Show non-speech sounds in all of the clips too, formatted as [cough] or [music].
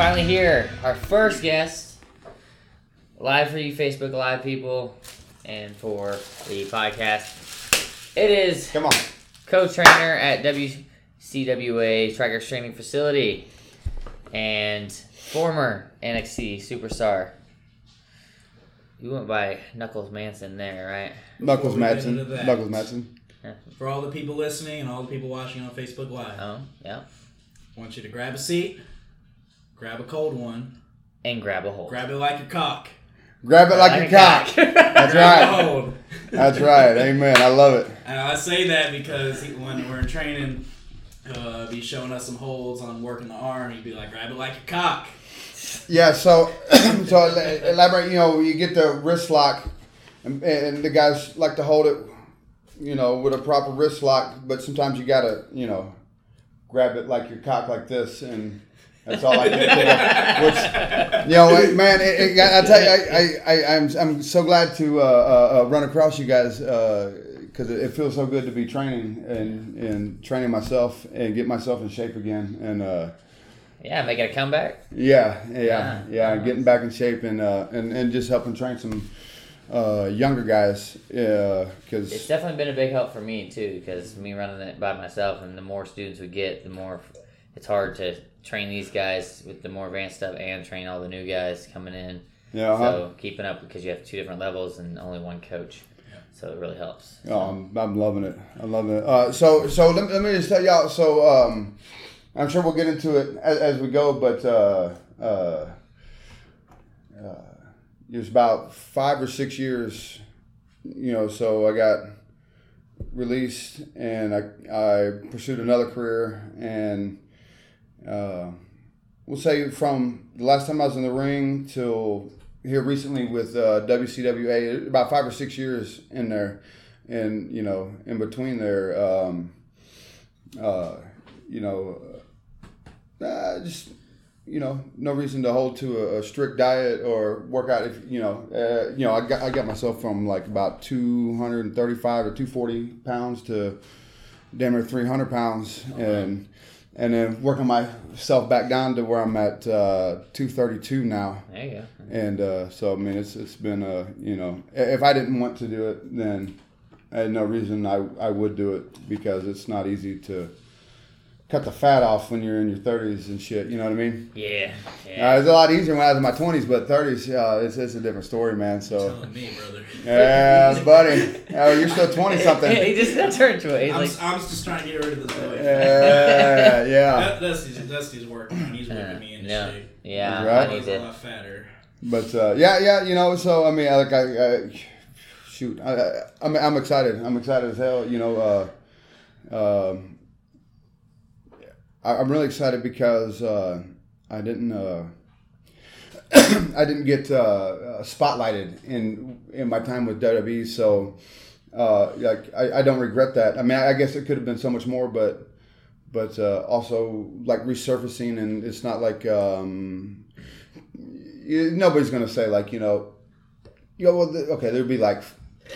finally here. Our first guest, live for you Facebook Live people, and for the podcast. It is Come on. co-trainer at WCWA Striker Training Facility, and former NXT superstar. You went by Knuckles Manson there, right? Knuckles Before we get Madsen. into that. Knuckles Madsen. For all the people listening and all the people watching on Facebook Live, Oh, yeah. I want you to grab a seat, grab a cold one, And grab a hold. grab it like a cock. Grab it like, a cock. That's [laughs] Grab right. a hold. That's right. Amen. I love it. And I say that because when we're in training, uh, be showing us some holds on working the arm. He'd be like, grab it like a cock. Yeah. So, [clears throat] so elaborate. You know, you get the wrist lock, and, and the guys like to hold it, you know, with a proper wrist lock. But sometimes you gotta, you know, grab it like your cock like this, and that's all I get. Which, you know, man, it, it, I tell you, I, I, I, I'm, I'm so glad to uh, uh, uh, run across you guys because it, it feels so good to be training and, and training myself and get myself in shape again. And uh, yeah, making a comeback. yeah, yeah, Yeah. yeah, getting back in shape and uh, and, and just helping train some uh, younger guys It's because definitely been a big help for me too, because me running it by myself, and the more students we get, the more it's hard to train these guys with the more advanced stuff and train all the new guys coming in. yeah, uh-huh. So keeping up because you have two different levels and only one coach, so it really helps. Oh, I'm, I'm loving it. I'm loving it. Uh, so so let, me- let me just tell y'all. So um, I'm sure we'll get into it as, as we go, but uh, uh, uh, it was about five or six years, you know. So I got released and I I pursued another career and uh, we'll say from the last time I was in the ring till here recently with uh, WCWA, about five or six years in there, and you know, in between there, um, uh, you know, uh, just you know, no reason to hold to a, a strict diet or work out. If you know, uh, you know, I got I got myself from like about two hundred and thirty five or two forty pounds to damn near three hundred pounds, and and then working myself back down to where I'm at uh, two thirty two now. There you go. And uh, so I mean, it's it's been a you know, if I didn't want to do it, then I had no reason I I would do it because it's not easy to cut the fat off when you're in your thirties and shit. You know what I mean? Yeah, Uh, it's a lot easier when I was in my twenties, but thirties, uh, it's, it's a different story, man. So Telling me, brother. yeah, [laughs] buddy, oh, you're still 20 something. [laughs] he just got turned to it. He's I'm, like, s- I'm just trying to get rid of this belly. Yeah, yeah. [laughs] That, Dusty's, Dusty's working on. He's whipping me into yeah, shape. yeah. Right. I I need was a lot fatter. But uh, yeah, yeah, you know. So I mean, I, like I, I shoot, I, I, I'm I'm excited. I'm excited as hell. You know, uh, um, I, I'm really excited because uh, I didn't. Uh, [clears throat] I didn't get uh, uh, spotlighted in in my time with WWE, so uh, like I, I don't regret that. I mean, I guess it could have been so much more, but but also like resurfacing, and it's not like um, nobody's gonna say like you know, you know, well, okay, there'd be like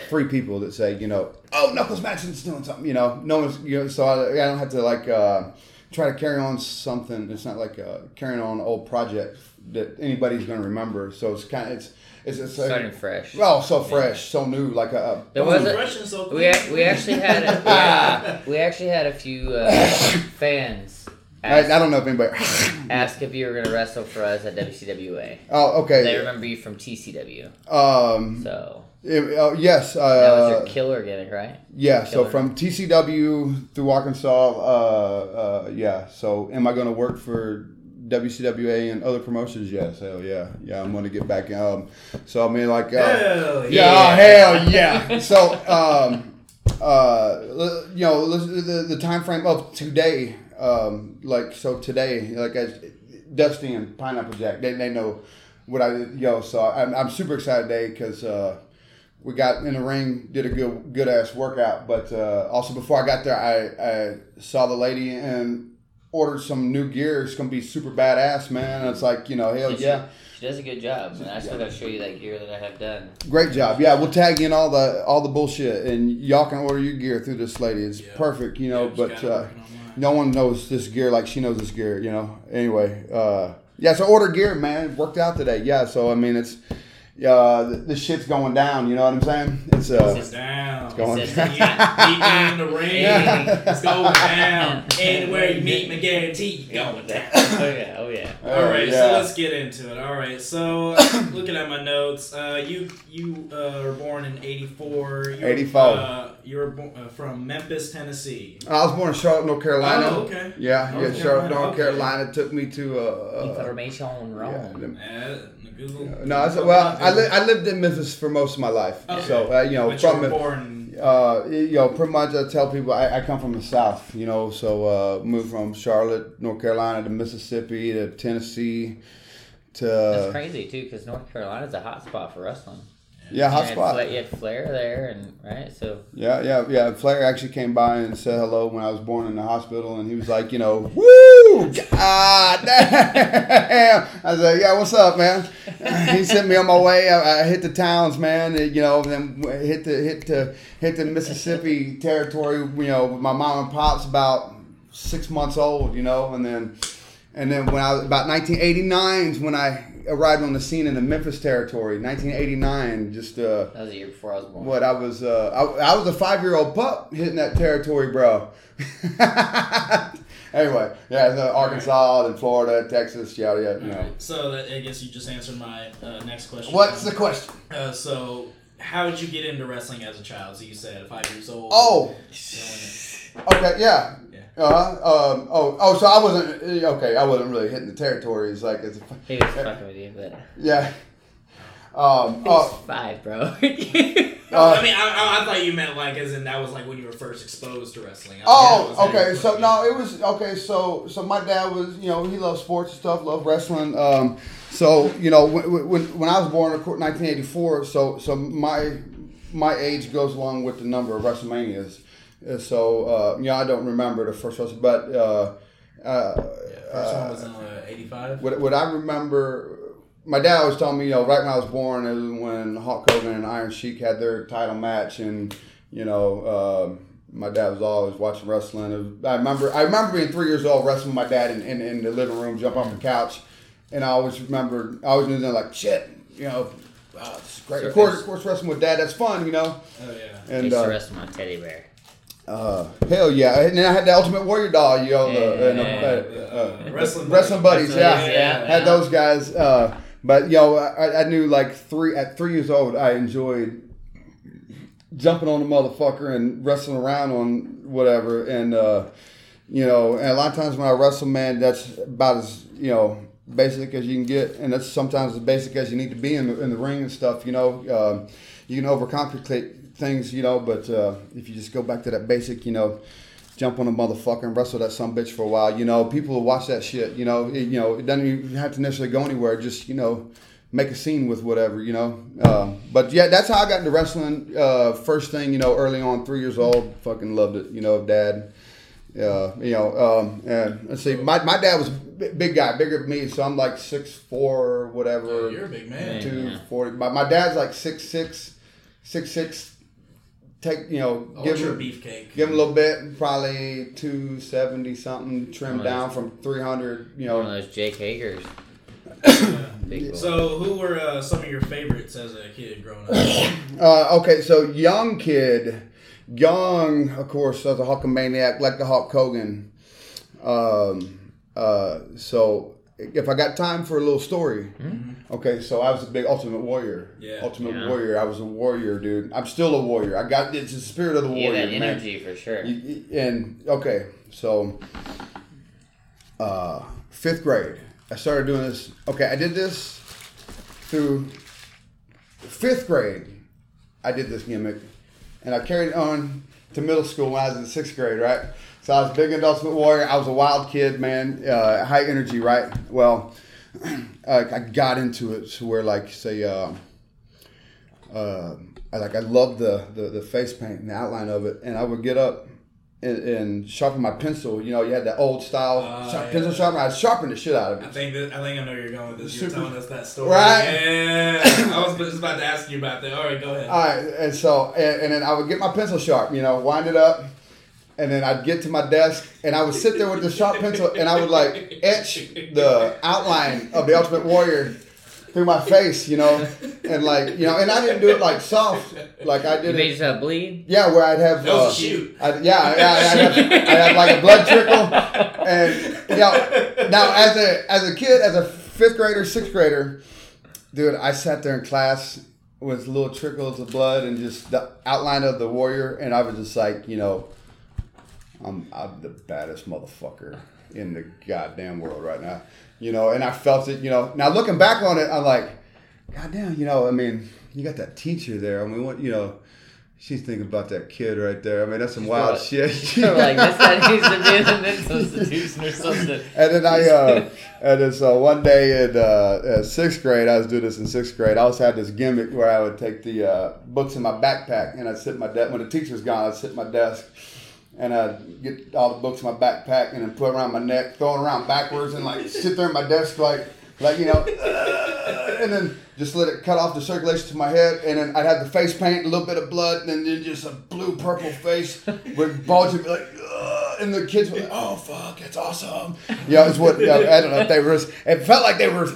three people that say you know, oh, Knuckles Madsen's doing something, you know, no one's you know, so I, I don't have to like uh, try to carry on something. It's not like uh, carrying on an old project that anybody's gonna remember. So it's kind of it's it's, it's like, Starting fresh. oh so fresh, so new, like a. a There was a- Fresh so We, clean. ac- we actually had a, [laughs] we, had, we actually had a few uh, [laughs] fans I, I don't know if anybody. [laughs] ask if you were going to wrestle for us at WCWA. oh, okay. They remember you from TCW. Um. So it- uh, yes. that was Uh, your killer gimmick, right? Yeah, so from TCW through Arkansas, uh, uh, yeah. So am I going to work for WCWA and other promotions? Yes, hell yeah, yeah. I'm going to get back. Um, so I mean, like, uh, Hell yeah, oh, hell yeah. So, um, uh, you know, the, the, the time frame of today, um, like, so today, like, as Dusty and Pineapple Jack, they, they know what I, yo, so I'm, I'm super excited today because, uh, we got in the ring, did a good good ass workout. But uh, also before I got there, I, I saw the lady and ordered some new gear. It's gonna be super badass, man. And it's like you know, hell She- yeah, She does a good job, and I still got to show you that gear that I have done. great job. Yeah, we'll tag in all the all the bullshit, and y'all can order your gear through this lady. It's Yeah. perfect, you know. Yeah, but uh, on no one knows this gear like she knows this gear, you know. Anyway, uh, Yeah, so order gear, man. It worked out today. Yeah, so I mean, it's uh, this shit's going down. You know what I'm saying? It's uh, It's down. It's going down. Meet me in the ring. It's going down. Anywhere you meet me, guarantee you going down. oh yeah, oh yeah. All right, yeah. so let's get into it. All right, so [coughs] looking at my notes, uh, you you uh, were born in '84. 84. Uh, you were bo- uh, from Memphis, Tennessee. I was born in Charlotte, North Carolina. Oh, okay. Yeah, yeah, Charlotte, Carolina, North okay. Carolina took me to uh, uh Information wrong. yeah, them- Uh, Google. no, I said, well, I, li- I lived in Memphis for most of my life, Okay. so uh, you know, But you from were born. uh, you know, pretty much I tell people I, I come from the South, you know, so uh, moved from Charlotte, North Carolina to Mississippi to Tennessee to That's crazy too, because North Carolina is a hot spot for wrrestling. Yeah, hot spot. Fla- you had Flair there, and right, so Yeah, yeah, yeah. Flair actually came by and said hello when I was born in the hospital, and he was like, you know, [laughs] woo, god damn. I was like, yeah, what's up, man? [laughs] He sent me on my way. I, I hit the towns, man. and, You know, then hit the hit the hit the Mississippi [laughs] territory. You know, with my mom and pops about six months old. You know, and then and then when I was about 1989 is when I arrived on the scene in the Memphis territory. 1989, just uh. that was the year before I was born. What I was, uh, I, I was a five year old pup hitting that territory, bro. [laughs] anyway, yeah, the Arkansas and Florida, Texas, yada yada. You All know. right, so that, I guess you just answered my uh, next question. What's the question? Uh, so, how did you get into wrestling as a child? So you said five years old. Oh, okay, yeah. Yeah. Uh, um, oh, oh, so I wasn't okay. I wasn't really hitting the territories like as, he was fucking with you, but yeah. Um, he was oh, five, bro. [laughs] No, Uh, I mean, I, I, I thought you meant like as in that was like when you were first exposed to wrestling. I Oh, thought okay. So like- no, it was okay. So so my dad was you know he loved sports and stuff, loved wrestling. Um, so you know when, when when I was born in 1984, so so my my age goes along with the number of WrestleManias. Uh, So uh, you know I don't remember the first one, but uh, uh, First one was in uh, '85. what, what I remember, my dad always told me, you know, right when I was born is when Hulk Hogan and Iron Sheik had their title match, and you know, uh, my dad was always watching wrestling. Was- I remember, I remember being three years old, wrestling with my dad in, in, in the living room, jump off the couch, and I always remember, I always knew that like shit, you know, wow, this is great. Sure of course, of course, wrestling with dad, that's fun, you know, Oh yeah. I and used to uh, wrestle my teddy bear. Uh, hell yeah, and then I had the Ultimate Warrior doll, you know, the, and, uh, Yeah. uh, uh, Wrestling wrestling buddies, Wrestling yeah. buddies, yeah. had those guys. Uh, but yo, I, I knew like three at three years old, I enjoyed jumping on the motherfucker and wrestling around on whatever. And uh, you know, and a lot of times when I wrestle, man, that's about as you know basic as you can get, and that's sometimes as basic as you need to be in the, in the ring and stuff. You know, uh, you can overcomplicate things, you know, but uh, if you just go back to that basic, you know. Jump on a motherfucker and wrestle that some bitch for a while. You know, people will watch that shit. You know, it, you know, it doesn't even have to necessarily go anywhere. Just you know, make a scene with whatever. You know, uh, but yeah, that's how I got into wrestling. Uh, first thing, you know, early on, three years old, fucking loved it. You know, dad. Uh, you know, um, and let's see, my, my dad was a big guy, bigger than me, so I'm like six four, whatever, Oh, you're a big man. Yeah. two forty. My, my dad's like six six, six six. Take you know, give Ultra him beefcake. give him a little bit, probably two seventy something, trimmed One of down from three hundred. You know One of know, those Jake Hagers. Yeah. So, who were uh, some of your favorites as a kid growing up? [coughs] Uh, okay, so young kid, young, of course, as a Hulkamaniac, like the Hulk Hogan. Um, uh, so if I got time for a little story, okay, so I was a big Ultimate Warrior. Yeah. Ultimate Yeah. Warrior. I was a warrior, dude. I'm still a warrior. I got it's the spirit of the warrior. Yeah, warrior, that man. energy for sure. You- you- And okay, so uh, fifth grade, I started doing this. Okay, I did this through fifth grade. I did this gimmick, and I carried it on to middle school when I was in sixth grade, right? So I was a big Ultimate Warrior. I was a wild kid, man, uh, high energy, right? Well, [clears throat] uh, I got into it to where, like, say, uh, uh, I like I loved the, the the face paint and the outline of it, and I would get up and, and sharpen my pencil. You know, you had that old style Ah, sharp- yeah. pencil sharpener. I'd sharpen the shit out of it. I think that I think I know where you're going with this. You're Super- telling us that story, Right? Yeah, [coughs] I was just about to ask you about that. All right, go ahead. All right, and so and, and then I would get my pencil sharp. You know, wind it up, and then I'd get to my desk, and I would sit there with the sharp pencil, and I would like etch the outline of the Ultimate Warrior through my face, you know, and like you know, and I didn't do it like soft, like I You did made it. yourself bleed. Yeah, where I'd have. That uh, shoot. I, yeah, yeah, I'd have, I'd have like a blood trickle, and you know, now as a as a kid, as a fifth grader, sixth grader, dude, I sat there in class with little trickles of blood and just the outline of the warrior, and I was just like, you know, I'm I'm the baddest motherfucker in the goddamn world right now, you know, and I felt it, you know. Now looking back on it, I'm like, goddamn, you know, I mean, you got that teacher there. I mean, what, you know. She's thinking about that kid right there. I mean, that's some wild What? shit. like this guy needs to be in mental institution or something. And then I, uh, and then so one day in uh, uh, sixth grade, I was doing this in sixth grade. I also had this gimmick where I would take the uh, books in my backpack and I'd sit my desk. When the teacher's gone, I'd sit at my desk and I'd get all the books in my backpack and then put it around my neck, throw it around backwards, and like sit there at my desk like, like you know, uh, [laughs] and then just let it cut off the circulation to my head, and then I'd have the face paint, a little bit of blood, and then just a blue purple face with bulging, like, "Ugh," and the kids were like, "Oh fuck, it's awesome." Yeah, it's what I don't know if they were. It felt like they were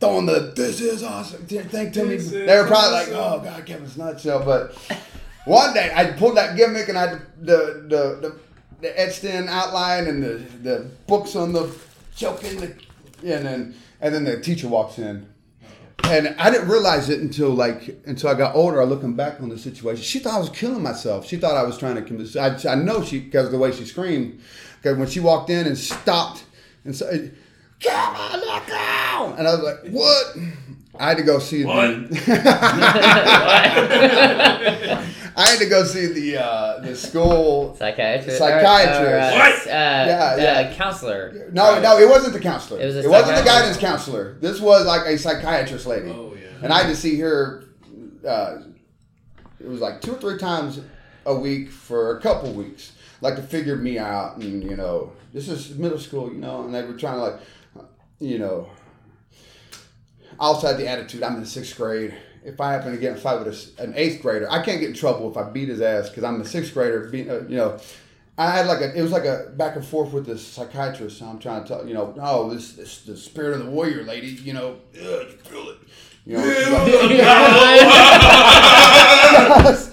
throwing the "This is awesome" thing to me. They were probably like, "Oh god, Kevin's nuts," know, but. One day I pulled that gimmick and I the the the, the etched in outline and the, the books on the choking the and then and then the teacher walks in. And I didn't realize it until like until I got older. I looking back on the situation, she thought I was killing myself. She thought I was trying to convince. I, I know she because of the way she screamed. Because when she walked in and stopped and said, "Come on, look out!" and I was like, "What?" I had to go see the. [laughs] [laughs] [laughs] I had to go see the uh, the school. Psychiatrist. Psychiatrist. Or, uh, What? Uh, Yeah, yeah. counselor. No, no, it wasn't the counselor. It was a it wasn't the guidance counselor. This was like a psychiatrist lady, Oh yeah. and I had to see her. Uh, it was like two or three times a week for a couple weeks, like to figure me out, and you know, this is middle school, you know, and they were trying to like, you know. I also had the attitude. I'm in the sixth grade. If I happen to get in a fight with a an eighth grader, I can't get in trouble if I beat his ass because I'm a sixth grader. Being, uh, you know, I had like a. It was like a back and forth with this psychiatrist. So I'm trying to tell you know, oh, this this the spirit of the warrior, lady. You know, ugh, you feel it. You know, [laughs]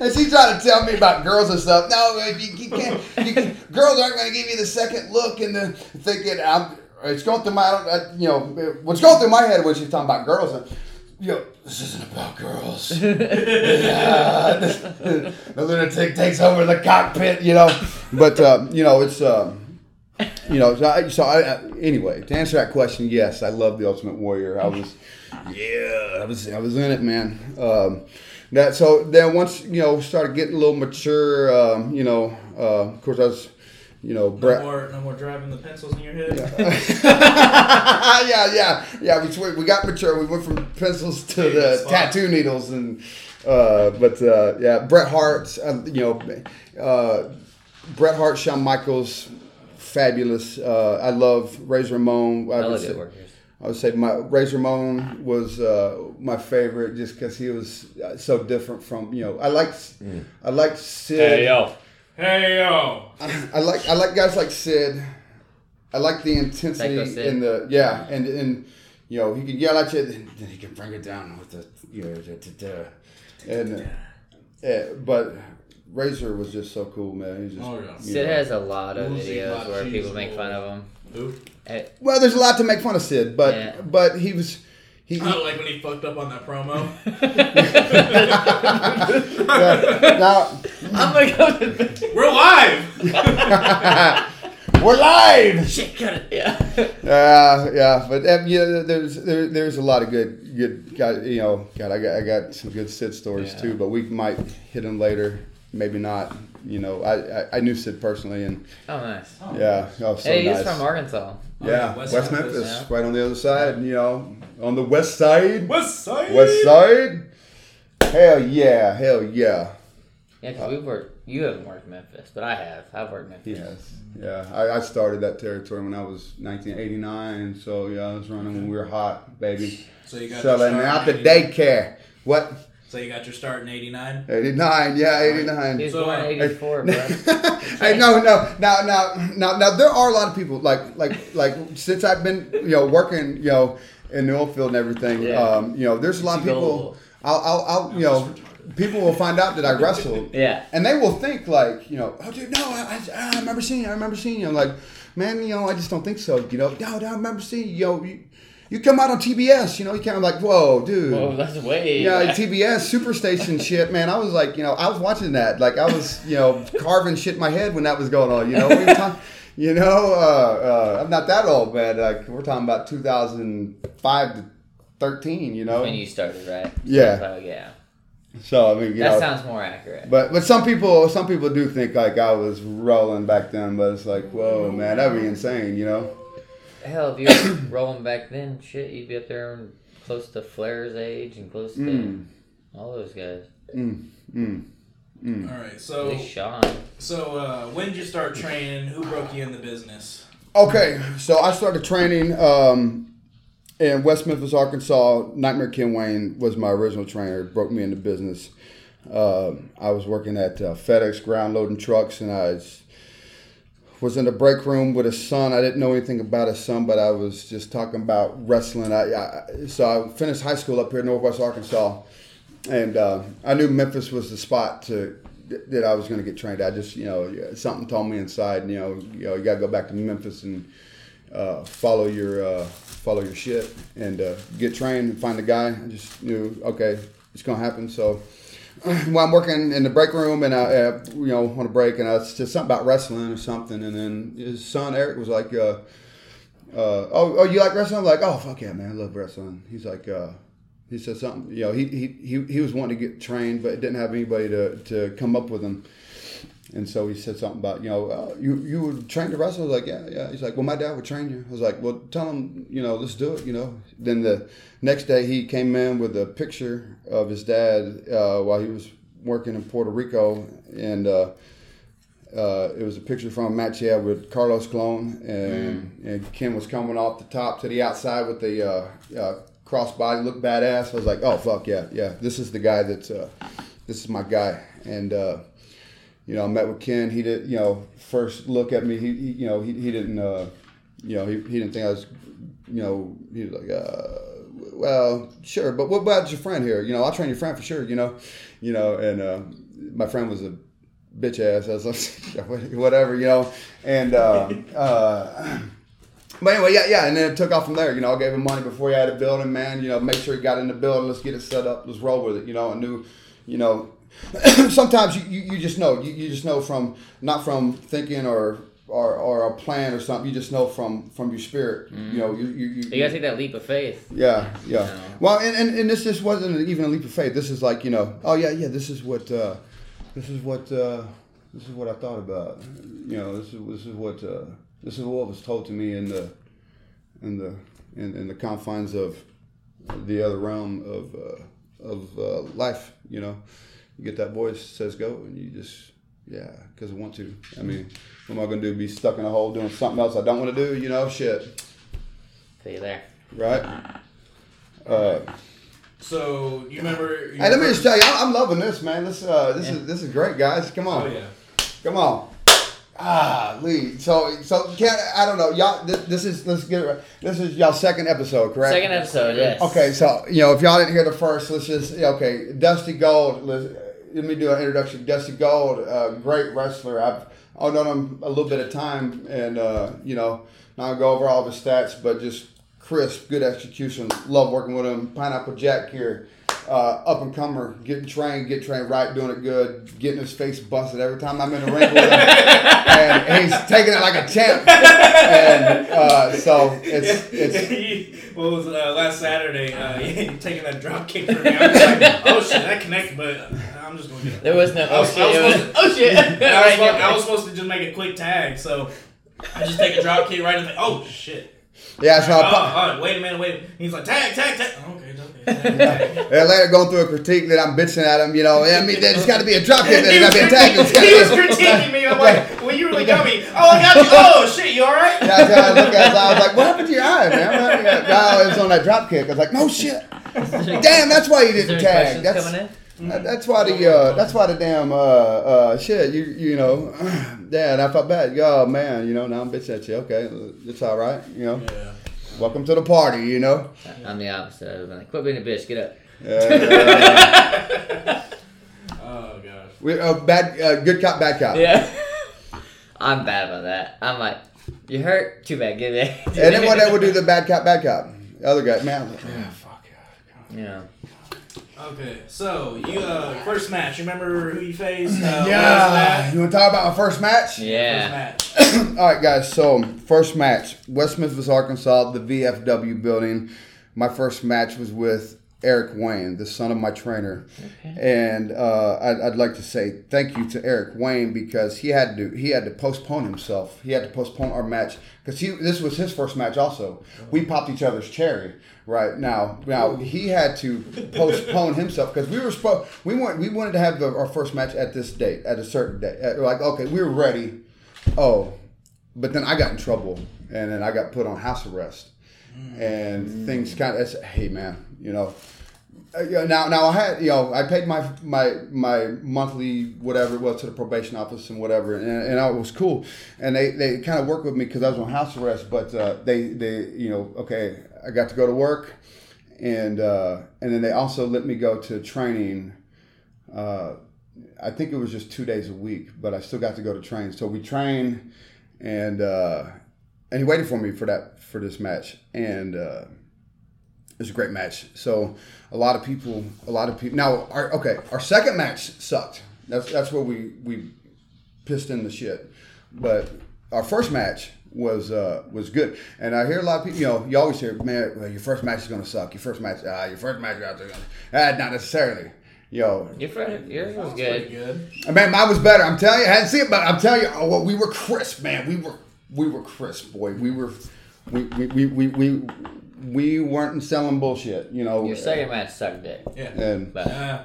and she's trying to tell me about girls and stuff. No, you, you can't. You can, girls aren't going to give you the second look and the thinking. I'm. It's going through my. You know, what's going through my head when she's talking about girls. And, you know, this isn't about girls. [laughs] Yeah. [laughs] the lunatic takes over the cockpit. You know, but uh, you know it's. Um, you know, so, I, so I, I- anyway, to answer that question, yes, I love the Ultimate Warrior. I was, yeah, I was, I was in it, man. Um, that so then once you know started getting a little mature, um, you know, uh, of course I was, you know, No Bret. more, no more driving the pencils in your head. yeah, [laughs] [laughs] yeah, yeah. We sw- we got mature. We went from pencils to Yeah, the tattoo needles, and uh, but uh, yeah, Bret Hart. Uh, you know, uh, Bret Hart, Shawn Michaels, fabulous. Uh, I love Razor Ramon. I Hella would say, workers. I would say my Razor Ramon was uh, my favorite just because he was uh, so different from you know. I like I like Sid. Hey yo. Hey yo. I like I like guys like Sid. I like the intensity Psycho Sid. in the yeah, and and you know he can yell at you, then then he can bring it down with the you know da, da, da. and uh, but Razor was just so cool, man. He's just, Oh, yeah. Sid know. has a lot of Music, videos lot of where people make fun of him. Who? Eh, Well, there's a lot to make fun of Sid, but Yeah. but he was he. I don't like when he fucked up on that promo. [laughs] yeah. now I'm gonna go to We're live. [laughs] we're live. shit. Cut it. Yeah. Yeah, yeah, but um, yeah, there's there, there's a lot of good good God, you know, God, I got I got some good Sid stories Yeah. too, but we might hit them later, maybe not. You know, I I, I knew Sid personally, and Oh nice. Oh, yeah, oh, so hey, he's nice. from Arkansas. yeah, West West, Memphis, Memphis, yeah. right on the other side. You know, on the west side, West Side. west side. Hell yeah, hell yeah. Yeah, because we've worked. You haven't worked Memphis, but I have. I've worked Memphis. Yes, yeah. I, I started that territory when I was 1989, so yeah, I was running when we were hot, baby. So you got Selling your out start the daycare. What? So you got your start in '89. 89, yeah, 89. was So, born uh, '84, bro. [laughs] hey, no, no, now, now, now, now, there are a lot of people like, like, like, since I've been, you know, working, you know, in the oil field and everything, Yeah. um, you know, there's a lot of people. I'll, I'll, I'll, you know, people will find out that I wrestled, [laughs] Yeah. and they will think like, you know, oh, dude, no, I, I, I remember seeing you. I remember seeing you. I'm like, man, you know, I just don't think so. You know, no, no, I remember seeing you. Yo, you, you come out on TBS. You know, you kind of like, whoa, dude. Oh, that's way. Yeah. TBS Superstation [laughs] shit, man. I was like, you know, I was watching that. Like, I was, you know, carving shit in my head when that was going on. You know, we [laughs] you know, uh, uh, I'm not that old, man. Like, we're talking about 2005 to 13. You know, when you started, right? Yeah. So, yeah. so I mean, you That know, sounds more accurate. but but some people some people do think like I was rolling back then, but it's like, whoa, man, that'd be insane. You know. Hell, if you were [coughs] rolling back then, shit, you'd be up there and close to Flair's age and close to Mm. all those guys. Mm, mm. All right. At So least Sean. so uh, when did you start training? Who broke you in the business? Okay, so I started training um, in West Memphis, Arkansas. Nightmare Ken Wayne was my original trainer. Broke me into business. Uh, I was working at uh, FedEx ground loading trucks, and I was, in the break room with his son. I didn't know anything about his son, but I was just talking about wrestling. I, I so I finished high school up here in Northwest Arkansas, and uh, I knew Memphis was the spot to that I was going to get trained. I just you know something told me inside, you know, you know, you got to go back to Memphis and uh, follow your uh, follow your shit and uh, get trained and find a guy. I just knew okay, it's going to happen. So [laughs] while I'm working in the break room and I, uh, you know, on a break, and I said something about wrestling or something, and then his son Eric was like, uh, uh, "Oh, oh, you like wrestling?" I'm like, "Oh, fuck yeah, man, I love wrestling." He's like, uh, he said something, you know, he, he he he was wanting to get trained, but didn't have anybody to to come up with him. And so he said something about, you know, uh, you you would train to wrestle. I was like, yeah, yeah. He's like, well, my dad would train you. I was like, well, tell him, you know, let's do it. You know. Then the next day he came in with a picture of his dad uh, while he was working in Puerto Rico, and uh, uh, it was a picture from a match he had with Carlos Colon, and, and Ken was coming off the top to the outside with the uh, uh, crossbody, looked badass. I was like, oh fuck yeah, yeah, this is the guy that's uh, this is my guy, and. Uh, you know, I met with Ken. He did, you know, first look at me. He, he you know, he, he didn't, uh, you know, he, he didn't think I was, you know, he was like, uh, well, sure, but what about your friend here? You know, I'll train your friend for sure. You know, you know, and uh, my friend was a bitch ass. I was like, whatever, you know, and. Uh, uh, but anyway, yeah, yeah, and then it took off from there. You know, I gave him money before he had a building, man. You know, make sure he got in the building. Let's get it set up. Let's roll with it. You know, I knew, you know, [clears throat] sometimes you, you, you just know. You, you just know from not from thinking or, or or a plan or something. You just know from from your spirit. You know you you, you, You gotta take that leap of faith. yeah yeah. Know. well and, and, and this just wasn't even a leap of faith. This is like you know oh yeah yeah this is what uh, this is what uh, this is what I thought about. You know this is this is what uh, this is what was told to me in the in the in, in the confines of the other realm of uh, of uh, life you know you get that voice says go and you just yeah because I want to I mean what am I gonna do be stuck in a hole doing something else I don't want to do you know shit See you there. right uh, So you remember? You Hey, let me just tell you, I- I'm loving this, man. This, uh, this is this is great, guys. Come on, Oh yeah. come on. Ah, Lee. So, so can I don't know, y'all. This, this is let's get it right. This is y'all second episode, correct? Second episode, yes. Okay, so you know, if y'all didn't hear the first, let's just okay. Dusty Gold. Let's, let me do an introduction. Dusty Gold, uh, great wrestler. I've I've known him a little bit of time, and uh, you know, not go over all his stats, but just crisp, good execution. Love working with him. Pineapple Jack here, uh, up and comer, getting trained, get trained right, doing it good, getting his face busted every time I'm in the ring with him, [laughs] and he's taking it like a champ. And uh, so it's it's [laughs] what was uh, last Saturday? Uh, you taking that drop kick from me. I was like, oh shit, that connected, but I'm just gonna get it. There was no. Oh shit! [laughs] I was it was- supposed oh shit! I was, Alright, supposed. I was supposed to just make a quick tag, so I just take a drop kick right in the. Oh shit! Yeah, so Oh, I, po- oh, wait a minute, wait. a minute. He's like tag, tag, tag. Okay, okay. Tag, tag. and later going through a critique that I'm bitching at him. You know, I mean, there's got to be a drop kick. he, There's got was to be a tag. There's critiquing, he was gotta critiquing me. I'm like, well, you really got me. Oh, I got you. Oh, shit, you all right? That's how I look at it. I was like, "What happened to your eye, man?" What happened No, it was on that drop kick. I was like, "No shit." Damn, that's why you didn't tag. questions That's coming in? that's why the uh, that's why the damn uh, uh, shit. You you know, [clears throat] yeah. And I felt bad. Oh man, you know. Now I'm bitching at you. Okay, it's all right. You know, Yeah. Welcome to the party. You know. I'm the opposite. I've been like, quit being a bitch, get up. Uh, [laughs] Oh, gosh. we, uh, bad, uh, good cop, bad cop. Yeah. [laughs] I'm bad about that. I'm like, you hurt? Too bad, get it. And then when they would do the bad cop, bad cop, the other guy, man, I like, fuck. Yeah. Okay, so you uh first match. You remember who you faced? Uh, Yeah, you want to talk about my first match? Yeah. First match. [clears throat] All right, guys. So first match, West Memphis, Arkansas, the VFW building. My first match was with Eric Wayne, the son of my trainer, and uh, I'd, I'd like to say thank you to Eric Wayne because he had to he had to postpone himself. He had to postpone our match because he this was his first match. Also, we popped each other's cherry. Right now, now he had to postpone himself because we were supposed we want we wanted to have the, our first match at this date at a certain date. At- like okay, we were ready. Oh, but then I got in trouble, and then I got put on house arrest, and things kind of. Hey, man, you know. Uh, now, now I had you know I paid my my my monthly whatever it was to the probation office and whatever, and, and it was cool, and they, they kind of worked with me because I was on house arrest, but uh, they they you know okay I got to go to work, and uh, and then they also let me go to training. Uh, I think it was just two days a week, but I still got to go to train. So we trained, and uh, and he waited for me for that for this match, and uh, it was a great match. So a lot of people, a lot of people. Now, our, okay, our second match sucked. That's that's where we we pissed in the shit. But our first match was uh, was good, and I hear a lot of people. You know, you always hear, man, well, your first match is gonna suck. Your first match, uh, your first match out there, gonna, ah, not necessarily. Yo, Your friend, yours was Pretty good. good. Man, mine was better. I'm telling you, I hadn't seen it, but I'm telling you, oh, well, we were crisp, man. We were, we were crisp, boy. We were, we, we, we, we, we, we weren't selling bullshit, you know. Your second match sucked dick. Yeah. But And Uh, yeah,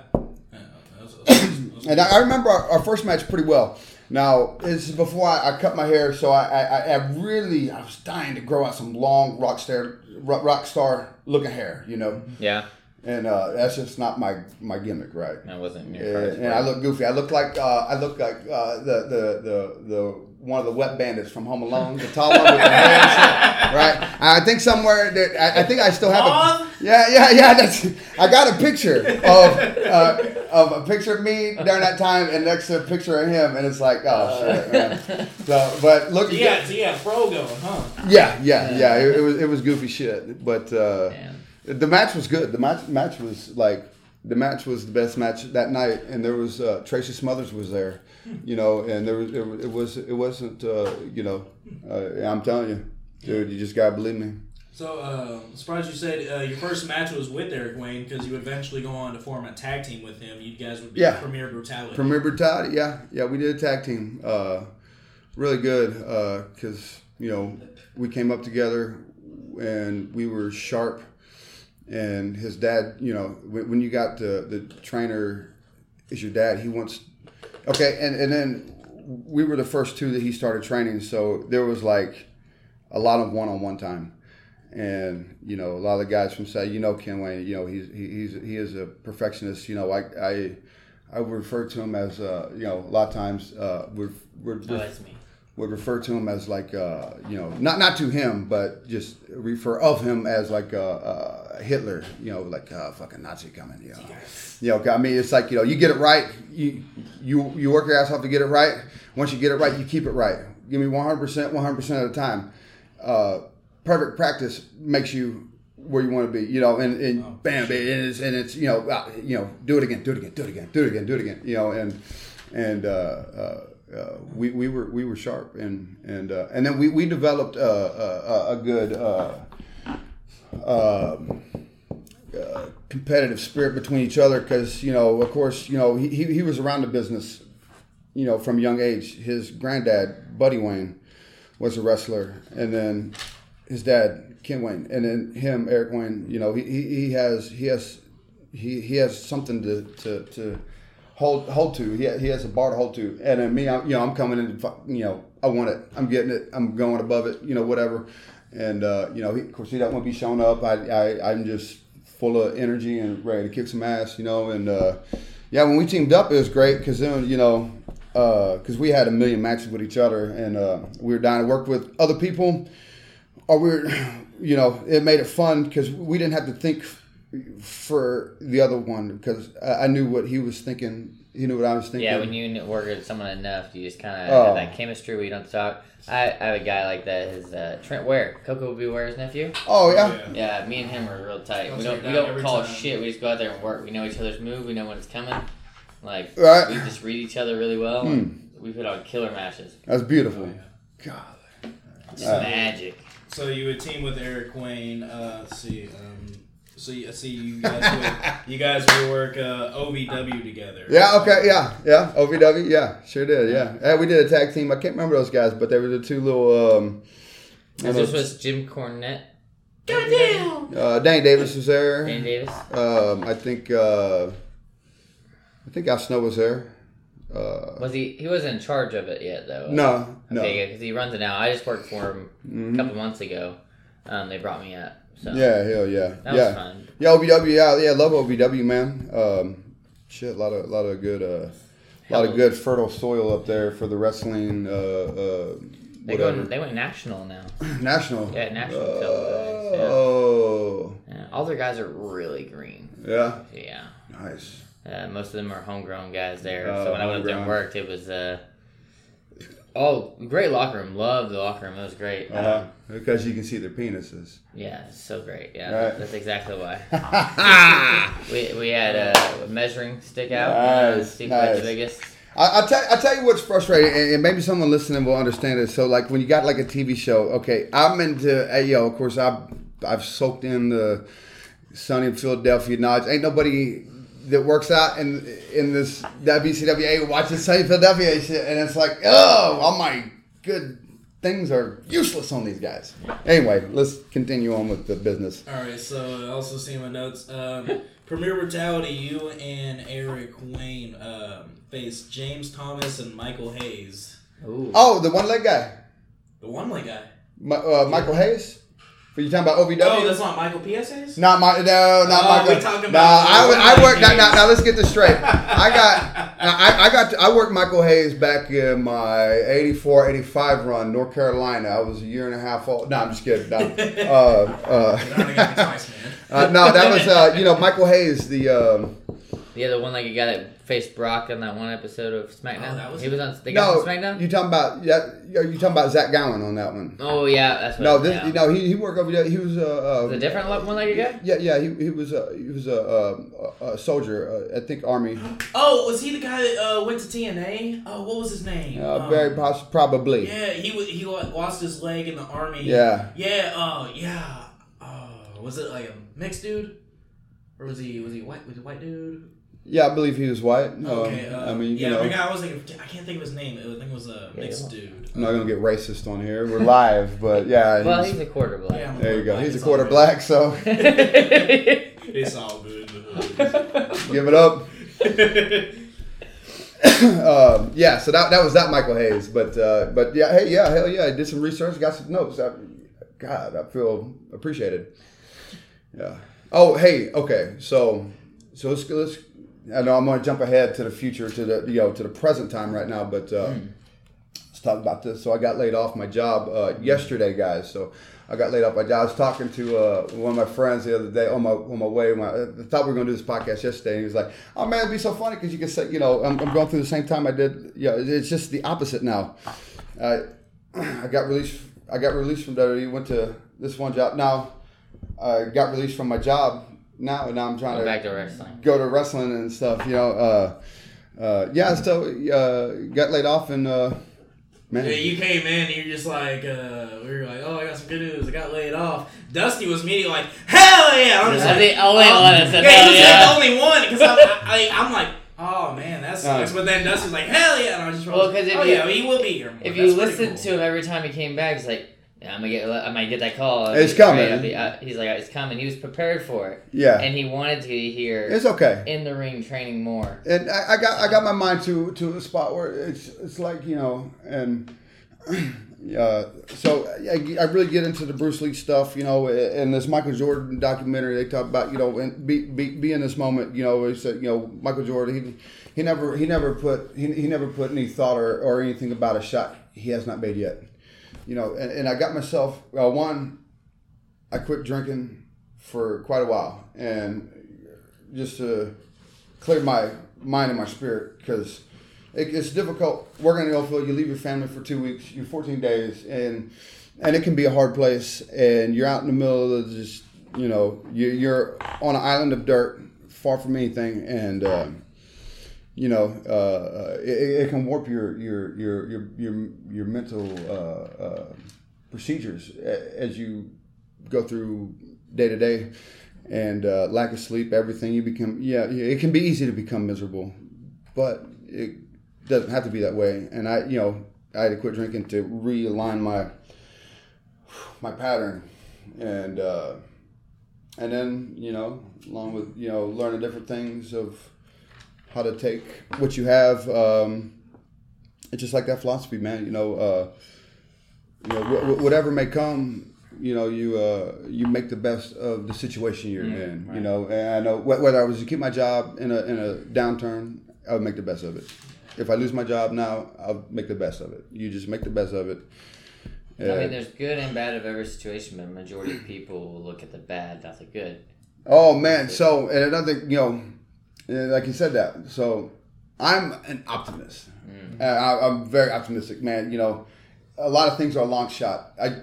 that's- that's- and I I remember our, our first match pretty well. Now this is before I, I cut my hair, so I, I, I really I was dying to grow out some long rock star rock, rock star looking hair, you know. yeah, And uh, that's just not my my gimmick, right? that wasn't your Yeah, first. and I look goofy. I look like uh, I look like uh, the, the the the one of the wet bandits from Home Alone, the tall one with the hair, [laughs] right? I think somewhere that I, I think I still have a yeah yeah yeah. That's I got a picture of uh, of a picture of me during that time, and next to a picture of him, and it's like oh shit, man. [laughs] So, but look, So you got, so you got pro going, huh? yeah yeah yeah. It, it was it was goofy shit, but. Uh, the match was good. The match match was like the match was the best match that night, and there was uh, Tracy Smothers was there, [laughs] you know, and there was it, was- it was it wasn't uh, you know, uh, I'm telling you, dude, you just gotta believe me. So, uh, I'm surprised you said uh, your first match was with Eric Wayne because you eventually go on to form a tag team with him. You guys would be Yeah. Premier Brutality. Premier Brutality, yeah, yeah, we did a tag team, uh, really good, because you know we came up together and we were sharp, and his dad, you know, when, when you got the the trainer is your dad, he wants, okay, and and then we were the first two that he started training, so there was like a lot of one on one time. And you know, a lot of the guys from say, you know, Ken Wayne, you know, he's he, he's he is a perfectionist. You know, I I I would refer to him as, uh, you know, a lot of times uh, would would, Oh. Would refer to him as like, uh, you know, not not to him, but just refer of him as like uh, uh, Hitler. You know, like uh, fucking Nazi coming. You know, you know. I mean, it's like you know, you get it right. You you you work your ass off to get it right. Once you get it right, you keep it right. Give me one hundred percent, one hundred percent of the time. Uh, perfect practice makes you where you want to be, you know, and, and bam, and it's, and it's, you know, uh, you know, do it again, do it again, do it again, do it again, do it again, you know, and, and, uh, uh, uh, we, we were, we were sharp and, and, uh, and then we, we developed, uh, uh, a good, uh, um, uh, competitive spirit between each other because you know of course you know he, he, he was around the business you know from a young age his granddad buddy wayne was a wrestler and then his dad Ken Wayne, and then him Eric Wayne. You know, he, he, he has he has he, he has something to, to, to hold hold to. He, he has a bar to hold to. And then me, I'm, you know, I'm coming in. You know, I want it. I'm getting it. I'm going above it. You know, whatever. And uh, you know, he, of course, he doesn't want to be showing up. I, I I'm just full of energy and ready to kick some ass. You know, and uh, yeah, when we teamed up, it was great because then you know. Because we had a million matches with each other, and uh, we were down to work with other people, or we were, you know, it made it fun because we didn't have to think for the other one because I I knew what he was thinking. He knew what I was thinking. Yeah, when you work with someone enough, you just kind of Oh. have that chemistry where you don't talk. I, I have a guy like that. His uh, Trent Ware, Koko will be Ware's nephew. oh yeah, Yeah, me and him are real tight. We don't we don't call time. shit. We just go out there and work. We know each other's move. We know when it's coming. Like Right. we just read each other really well. Hmm. And we put on killer matches. that's beautiful. Oh, yeah. God, It's Uh, magic. So you would team with Eric Wayne. Uh, let's see. Um, so you, see you guys would [laughs] you guys would work uh, OVW together. yeah, okay, yeah, yeah. OVW, yeah, sure did, yeah. yeah. We did a tag team. I can't remember those guys, but they were the two little. Um, I This know, was Jim Cornette, Goddamn. uh, Danny Davis was there. Danny Davis. Um, I think uh, I think Al Snow was there. Uh, Was he? He wasn't in charge of it yet, though. no, no. Because he runs it now. I just worked for him Mhm. a couple months ago. Um, they brought me up. So Yeah, hell yeah, that yeah. was fun. Yeah, OVW, yeah, yeah, love OVW, man. Um, shit, a lot of, lot of good, uh, lot of good fertile soil up there for the wrestling. Uh, uh, They go. They went national now. [clears throat] national. Yeah, national televised, yeah. Oh, Yeah, all their guys are really green. yeah, Yeah. nice. Uh, most of them are homegrown guys there. Oh, so when I went up there and worked, it was uh, oh great locker room. Love the locker room. It was great. Uh-huh. Um, Because you can see their penises. yeah, so great. Yeah, Right. that's exactly why. [laughs] [laughs] We, we had a measuring stick out. Nice, uh, nice. biggest. I tell, I tell you what's frustrating, and, and maybe someone listening will understand it. So, like when you got like a TV show, okay, I'm into, uh, yo, of course, I've I've soaked in the Sunny Philadelphia knowledge. Ain't nobody that works out in in this WCWA watches Sunny Philadelphia and shit, and it's like, oh, all my good things are useless on these guys. Anyway, let's continue on with the business. All right. So I also see my notes. Um, Premier Brutality. You and Eric Wayne um, faced James Thomas and Michael Hayes. Ooh. Oh, the one leg guy, The one leg guy. Mi- uh, Michael Hayes. Are you talking about OVW? Oh, that's not Michael P.S. Not my no, not Oh, Michael. we talking no, about I, the I worked. Now, now, now let's get this straight. I got, [laughs] I, I got, I worked Michael Hayes back in my 84, 85 run, North Carolina. I was a year and a half old. No, I'm just kidding. No, [laughs] uh, uh, You only got me twice, man. [laughs] uh, no that was, uh, you know, Michael Hayes, the. Um, Yeah, the one like you guy that faced Brock on that one episode of SmackDown. Oh, that was he was on. They got no, on SmackDown. you talking about? Yeah, you talking about Zach Gowen on that one? oh yeah, that's what. No, this, yeah. you know, he, he worked over there. He was uh, uh, the different one like guy. Yeah, yeah, he, he was a he was a, a, a soldier. Uh, I think Army. Oh, was he the guy that uh, went to TNA? Oh, what was his name? Uh, Um, very poss- probably. Yeah, he was. He lo- lost his leg in the army. Yeah. Yeah. Oh, yeah. Oh, was it like a mixed dude, or was he was he white? Was he a white dude? Yeah, I believe he was white. Um, Okay. Uh, I mean, you yeah, know, the guy I was thinking. I can't think of his name. I think it was a mixed yeah. dude. I'm not gonna get racist on here. We're live, but yeah, Well, he's- he's a quarter black. Yeah, I'm there you go. He's a quarter all black, so. [laughs] It's all good. give it up. [laughs] um, yeah, so that, that was that Michael Hayes, but uh, but yeah, hey, yeah, hell yeah, I did some research, got some notes. I, God, I feel appreciated. Yeah. Oh, hey, okay, so so let's let's. I know I'm gonna jump ahead to the future, to the you know to the present time right now, but uh, let's talk about this. So I got laid off my job uh, yesterday, guys. So I got laid off my job. I was talking to uh, one of my friends the other day on my on my way. My, I thought we were gonna do this podcast yesterday, and he was like, "Oh man, it'd be so funny because you can say, you know, I'm, I'm going through the same time I did. Yeah, it's just the opposite now. Uh, I got released. I got released from WWE. Went to this one job. Now I got released from my job. Now now I'm trying Go to back to wrestling. go to wrestling and stuff. You know, uh, uh, yeah. So uh, got laid off and uh, man, Yeah, you came in, and you're just like, uh, we were like, oh, I got some good news. I got laid off. Dusty was immediately like, hell yeah! I'm just That's like, the only oh. one that said yeah, hell he yeah. was the only one because I'm, I, I'm like, oh man, that sucks. Uh. but then Dusty's like, hell yeah! And I was just Well, 'cause if oh you- yeah, he will be here. More. If That's you pretty listen cool. to him every time he came back, he's like, Yeah, I'm gonna get. I might get that call. It's Right, coming. Be- I- he's like, it's coming. He was prepared for it, Yeah, and he wanted to hear it's okay. in the ring training more. and I, I got I got my mind to to a spot where it's it's like you know and [clears throat] uh, so I, I really get into the Bruce Lee stuff you know and this Michael Jordan documentary they talk about you know and be, be, be in this moment you know he said you know Michael Jordan he he never he never put he, he never put any thought or, or anything about a shot he has not made yet you know and, and I got myself uh, one I quit drinking for quite a while and just to clear my mind and my spirit because it, it's difficult working in the oil field. You leave your family for two weeks, you're 14 days, and and it can be a hard place. And you're out in the middle of just you know you, you're on an island of dirt, far from anything, and um, you know uh, uh, it, it can warp your your your your your, your mental uh, uh, procedures as you go through day to day and uh, lack of sleep, everything you become. Yeah, it can be easy to become miserable, but it doesn't have to be that way. And I, you know, I had to quit drinking to realign my my pattern, and uh, and then you know, along with you know, learning different things of how to take what you have. Um, it's just like that philosophy, man. You know, uh, you know, wh- wh- whatever may come, you know, you uh, you make the best of the situation you're Mm, in. You know, and I know wh- whether I was to keep my job in a in a downturn, I would make the best of it. If I lose my job now, I'll make the best of it. You just make the best of it. I mean, there's good and bad of every situation, but majority of people will look at the bad, not the good. Oh man, so and another, you know, like you said that. So I'm an optimist. Mm. Uh, I, I'm very optimistic, man. You know, a lot of things are a long shot. I,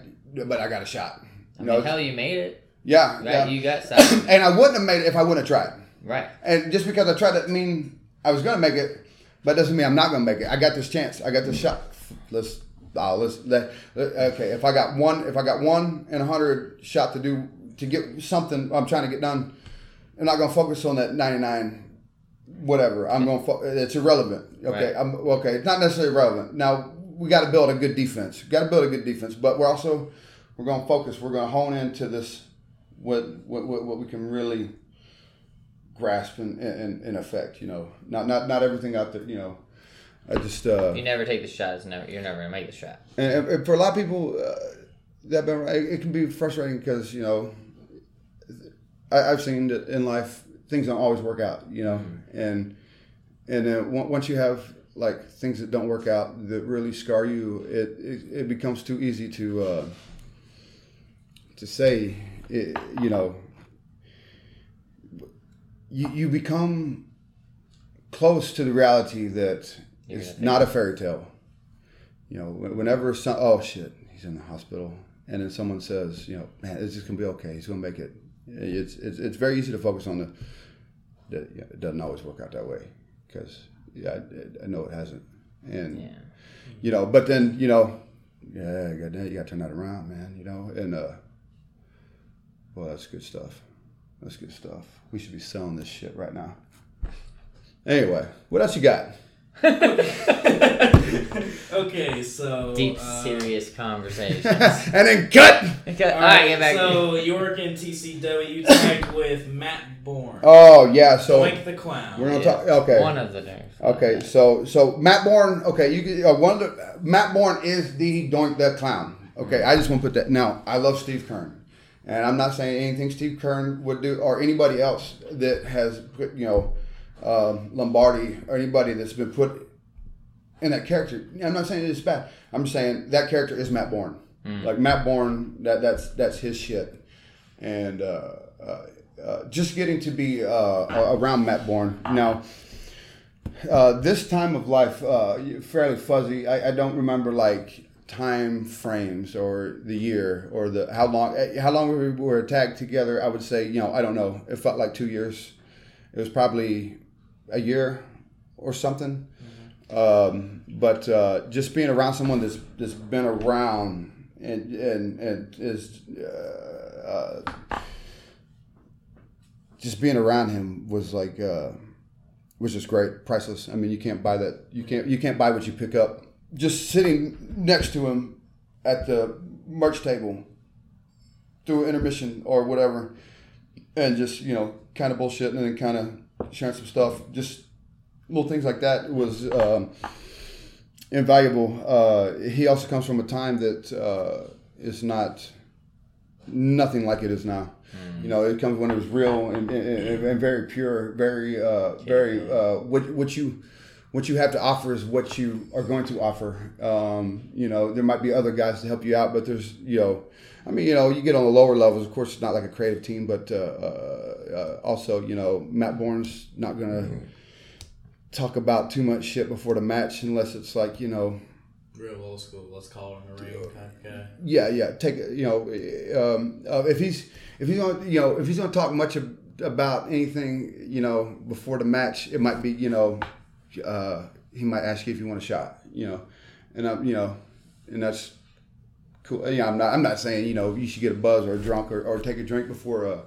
but I got a shot. I You mean, hell, you made it. yeah, Right? yeah. You got [coughs] something. and I wouldn't have made it if I wouldn't have tried. right. And just because I tried doesn't mean I was gonna make it, but doesn't mean I'm not gonna make it. I got this chance. I got this shot. Let's uh, let's let, let- okay. If I got one, if I got one in a hundred shot to do to get something I'm trying to get done, I'm not gonna focus on that 99. Whatever I'm gonna, fo- it's irrelevant. Okay, Right. I'm okay. It's not necessarily relevant. Now we got to build a good defense. Got to build a good defense, but we're also we're gonna focus. We're gonna hone into this what what what, what we can really grasp and, and, and affect. You know, not not not everything out there. You know, I just uh, You never take the shot. It's never. You're never gonna make the shot. and, and for a lot of people uh, that been it it can be frustrating because you know I, I've seen that in life things don't always work out. You know, and and then once you have like things that don't work out that really scar you, it it, it becomes too easy to uh, to say. It, you know, you you become close to the reality that You're it's not a fairy tale. You know, whenever some oh shit, he's in the hospital, and then someone says, you know, man, it's just gonna be okay. He's gonna make it. It's it's, it's very easy to focus on the it doesn't always work out that way because yeah, I, I know it hasn't, and Yeah. you know, but then you know, yeah, goddamn, you got to turn that around, man. You know, and uh, well, that's good stuff. That's good stuff. We should be selling this shit right now. Anyway, what else you got? [laughs] okay, so Deep, uh, serious conversations. [laughs] and then cut. Okay, All all right, right, get back. so you work in TCW. You tagged with Matt Borne. Oh yeah, so Doink the clown. we're gonna Yeah. talk. Okay, One of the names. Okay, so so Matt Borne. Okay, you get uh, one. Of the, Matt Borne is the Doink the Clown. Okay, I just want to put that. Now, I love Steve Keirn, and I'm not saying anything Steve Keirn would do or anybody else that has put you know um, Lombardi or anybody that's been put in that character. I'm not saying it's bad. I'm saying that character is Matt Borne. Like Matt Borne, that that's that's his shit, and uh, uh, uh, just getting to be uh, around Matt Borne now. Uh, this time of life, uh, fairly fuzzy. I, I don't remember like time frames or the year or the how long eh, how long we were tagged together. I would say you know I don't know. It felt like two years. It was probably a year or something. Um, but uh, just being around someone that's that's been around and and and is uh, uh, just being around him was like uh, was just great, priceless. I mean, you can't buy that. You can't you can't buy what you pick up. Just sitting next to him at the merch table through intermission or whatever, and just you know kind of bullshitting and kind of sharing some stuff. Just little things like that was um, invaluable. Uh, he also comes from a time that uh, is not nothing like it is now. You know, it comes when it was real and, and, and very pure, very, uh, very. Uh, what what you what you have to offer is what you are going to offer. Um, you know, there might be other guys to help you out, but there's you know, I mean, you know, you get on the lower levels. Of course, it's not like a creative team, but uh, uh, uh, also, you know, Matt Borne's not gonna talk about too much shit before the match unless it's like you know Real old school. Let's call him a real kind of guy. yeah, yeah. Take you know, um, uh, if he's if he's going you know if he's going to talk much ab- about anything you know before the match, it might be you know uh, he might ask you if you want a shot, you know, and I'm you know, and that's cool. Yeah, I'm not I'm not saying you know you should get a buzz or a drunk or, or take a drink before uh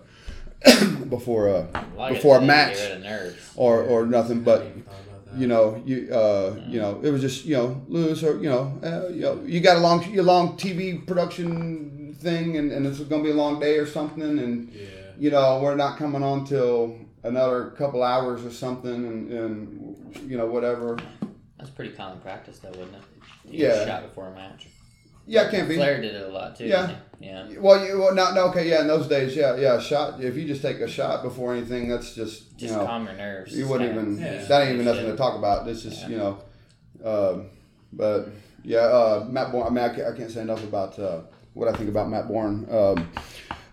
before uh Like before a match Get rid of nerves. or or nothing, but Never even thought about that. you know, you uh, you know, it was just you know, lose or you know, uh, you know, you got a long your long TV production thing, and, and it's gonna be a long day or something, and Yeah. you know, we're not coming on till another couple hours or something, and, and you know, whatever. That's pretty common practice, though, wouldn't it? To Yeah. Shot before a match. Yeah, it can't be. Flair did it a lot too. Yeah. Yeah. Well, you well, no, no, okay, yeah, in those days, yeah, yeah, shot. If you just take a shot before anything, that's just you Just know, calm your nerves. You wouldn't even. Yeah. That ain't even nothing to talk about. This is Yeah. you know, um, but yeah, uh, Matt Borne. I mean, I can't, I can't say enough about uh, what I think about Matt Borne. Um,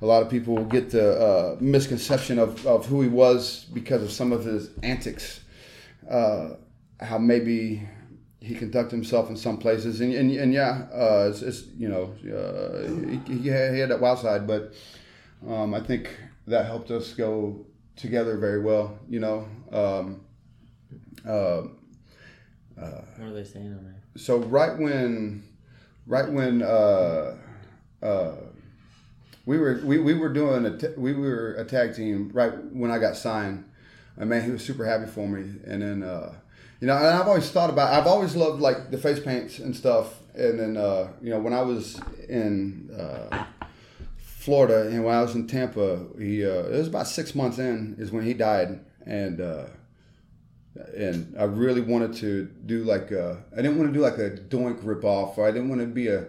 a lot of people get the uh, misconception of, of who he was because of some of his antics. Uh, how maybe he conducted himself in some places, and and, and yeah, uh, it's, it's you know uh, he, he, had, he had that wild side, but um, I think that helped us go together very well. You know, um, uh, What are they saying on there? so right when, right when uh, uh, we were we, we were doing a t- we were a tag team right when I got signed, and man, he was super happy for me. And then uh, you know, and I've always thought about I've always loved like the face paints and stuff. And then uh, you know, when I was in uh, Florida and when I was in Tampa, he uh, it was about six months in is when he died, and. Uh, and I really wanted to do like a, I didn't want to do like a doink rip off, or I didn't want to be a,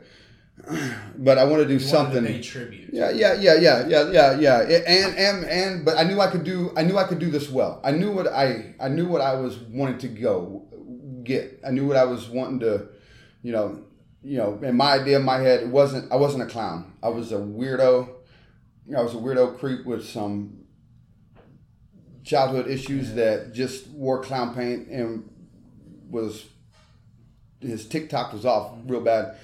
[clears throat] but I want to do You something. to tribute. Yeah, yeah, yeah, yeah, yeah, yeah, yeah. And and and but I knew I could do. I knew I could do this well. I knew what I. I knew what I was wanting to go get. I knew what I was wanting to, you know, you know. In my idea, in my head, it wasn't. I wasn't a clown. I was a weirdo. I was a weirdo creep with some childhood issues that just wore clown paint and was his TikTok was off real bad.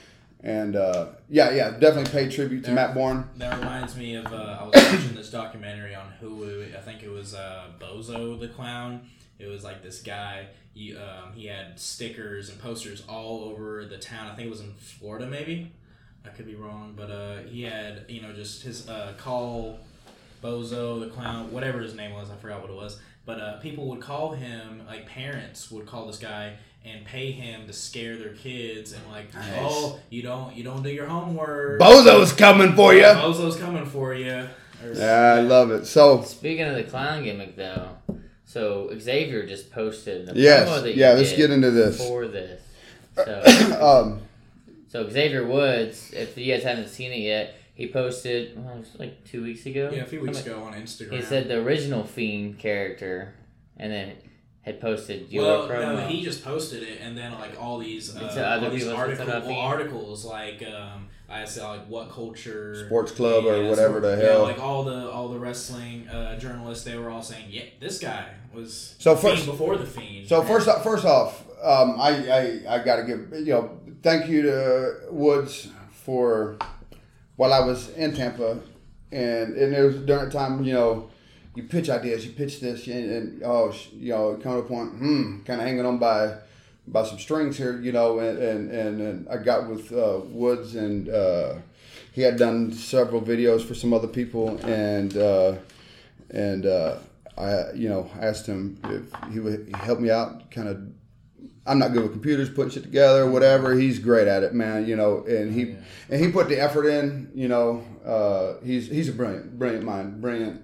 And uh, yeah, yeah, definitely pay tribute to Yeah. Matt Borne. That reminds me of uh, I was watching this documentary on Hulu. I think it was uh, Bozo the Clown. It was like this guy. He, um, he had stickers and posters all over the town. I think it was in Florida, maybe. I could be wrong, but uh, he had you know just his uh, call Bozo the Clown, whatever his name was. I forgot what it was. But uh, people would call him like parents would call this guy and pay him to scare their kids and like Nice. oh you don't you don't do your homework Bozo's coming for you. Bozo's coming for you. Or- Yeah, I love it. So Speaking of the clown gimmick, though, so Xavier just posted the promo yes, that you yeah, let's did get into this. for this. So, [clears throat] Um, so Xavier Woods, if you guys haven't seen it yet, he posted well, it was like two weeks ago. Yeah, a few weeks ago on Instagram. He said the original Fiend character, and then had posted your well, promo. no, he just posted it, and then like all these, uh, other all these people article, well, articles like um, I said like what culture Sports Club or whatever the yeah, hell. like all the all the wrestling uh, journalists, they were all saying, yeah, this guy was So the Fiend first- before the fiend. So first, off, first off, um, I, I, I got to give you know thank you to Woods for while I was in Tampa, and and it was during the time you know you pitch ideas, you pitch this, and, and oh you know come to a point, hmm, kind of hanging on by by some strings here, you know, and and and, and I got with uh, Woods and. Uh, he had done several videos for some other people, and uh, and uh, I, you know, asked him if he would help me out, kind of I'm not good with computers, putting shit together, whatever. He's great at it, man. You know, and he and he put the effort in. You know, uh, he's he's a brilliant, brilliant mind, brilliant.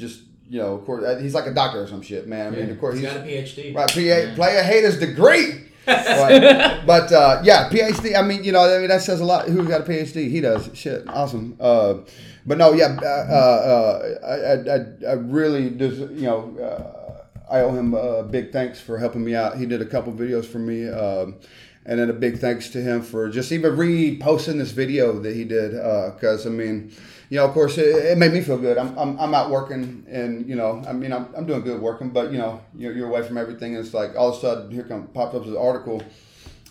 Just you know, of course, uh, he's like a doctor or some shit, man. I mean, of course, He's he's got a PhD. right. PA, play a haters degree. [laughs] but but, uh, yeah, PhD. I mean, you know, I mean that says a lot. Who's got a PhD? He does. Shit, awesome. Uh, but no, yeah, uh, uh, I, I, I, I really just you know. Uh, I owe him a big thanks for helping me out. He did a couple videos for me, um, and then a big thanks to him for just even reposting this video that he did. Because I mean, you know, of course, it, it made me feel good. I'm, I'm, I'm out working, and you know, I mean, I'm, I'm doing good working, but you know, you're, you're away from everything. And it's like all of a sudden, here come popped up this article.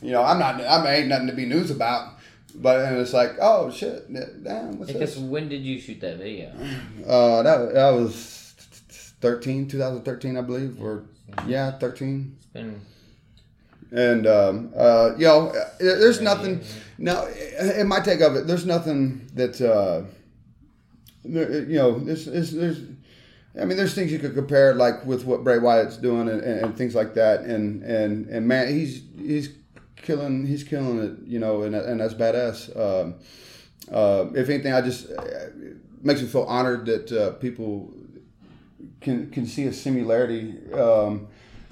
You know, I'm not, I ain't nothing to be news about. But and it's like, oh shit, damn, what's Because this? when did you shoot that video? Uh, that that was 13, 2013, I believe, or yeah, 13. It's been And um, uh, you know, there's nothing. Now, in my take of it, there's nothing that uh, you know. There's, there's, there's I mean, there's things you could compare, like with what Bray Wyatt's doing and, and, and things like that. And and and man, he's he's killing he's killing it, you know, and and that's badass. Um, uh, if anything, I just uh, makes me feel honored that uh, people can can see a similarity. Um,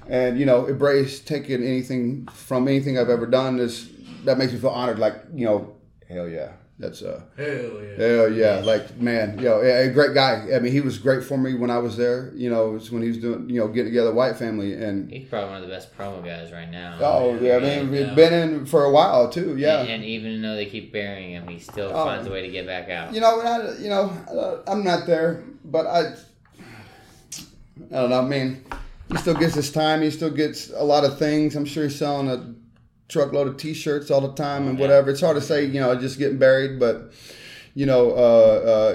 and you know, embrace taking anything from anything I've ever done is that makes me feel honored. Like you know, hell yeah, that's uh, Hell yeah. hell yeah, like man, you know, a a great guy. I mean, he was great for me when I was there. You know, it's when he was doing you know getting together Wyatt Family and. he's probably one of the best promo guys right now. Oh yeah, I mean, Yeah. we've been in for a while too. Yeah, And, and even though they keep burying him, he still Oh. finds a way to get back out. You know, I, you know, uh, I'm not there, but I, I don't know. I mean, he still gets his time. He still gets a lot of things. I'm sure he's selling a truckload of T-shirts all the time and whatever. It's hard to say, you know, just getting buried, but you know, uh,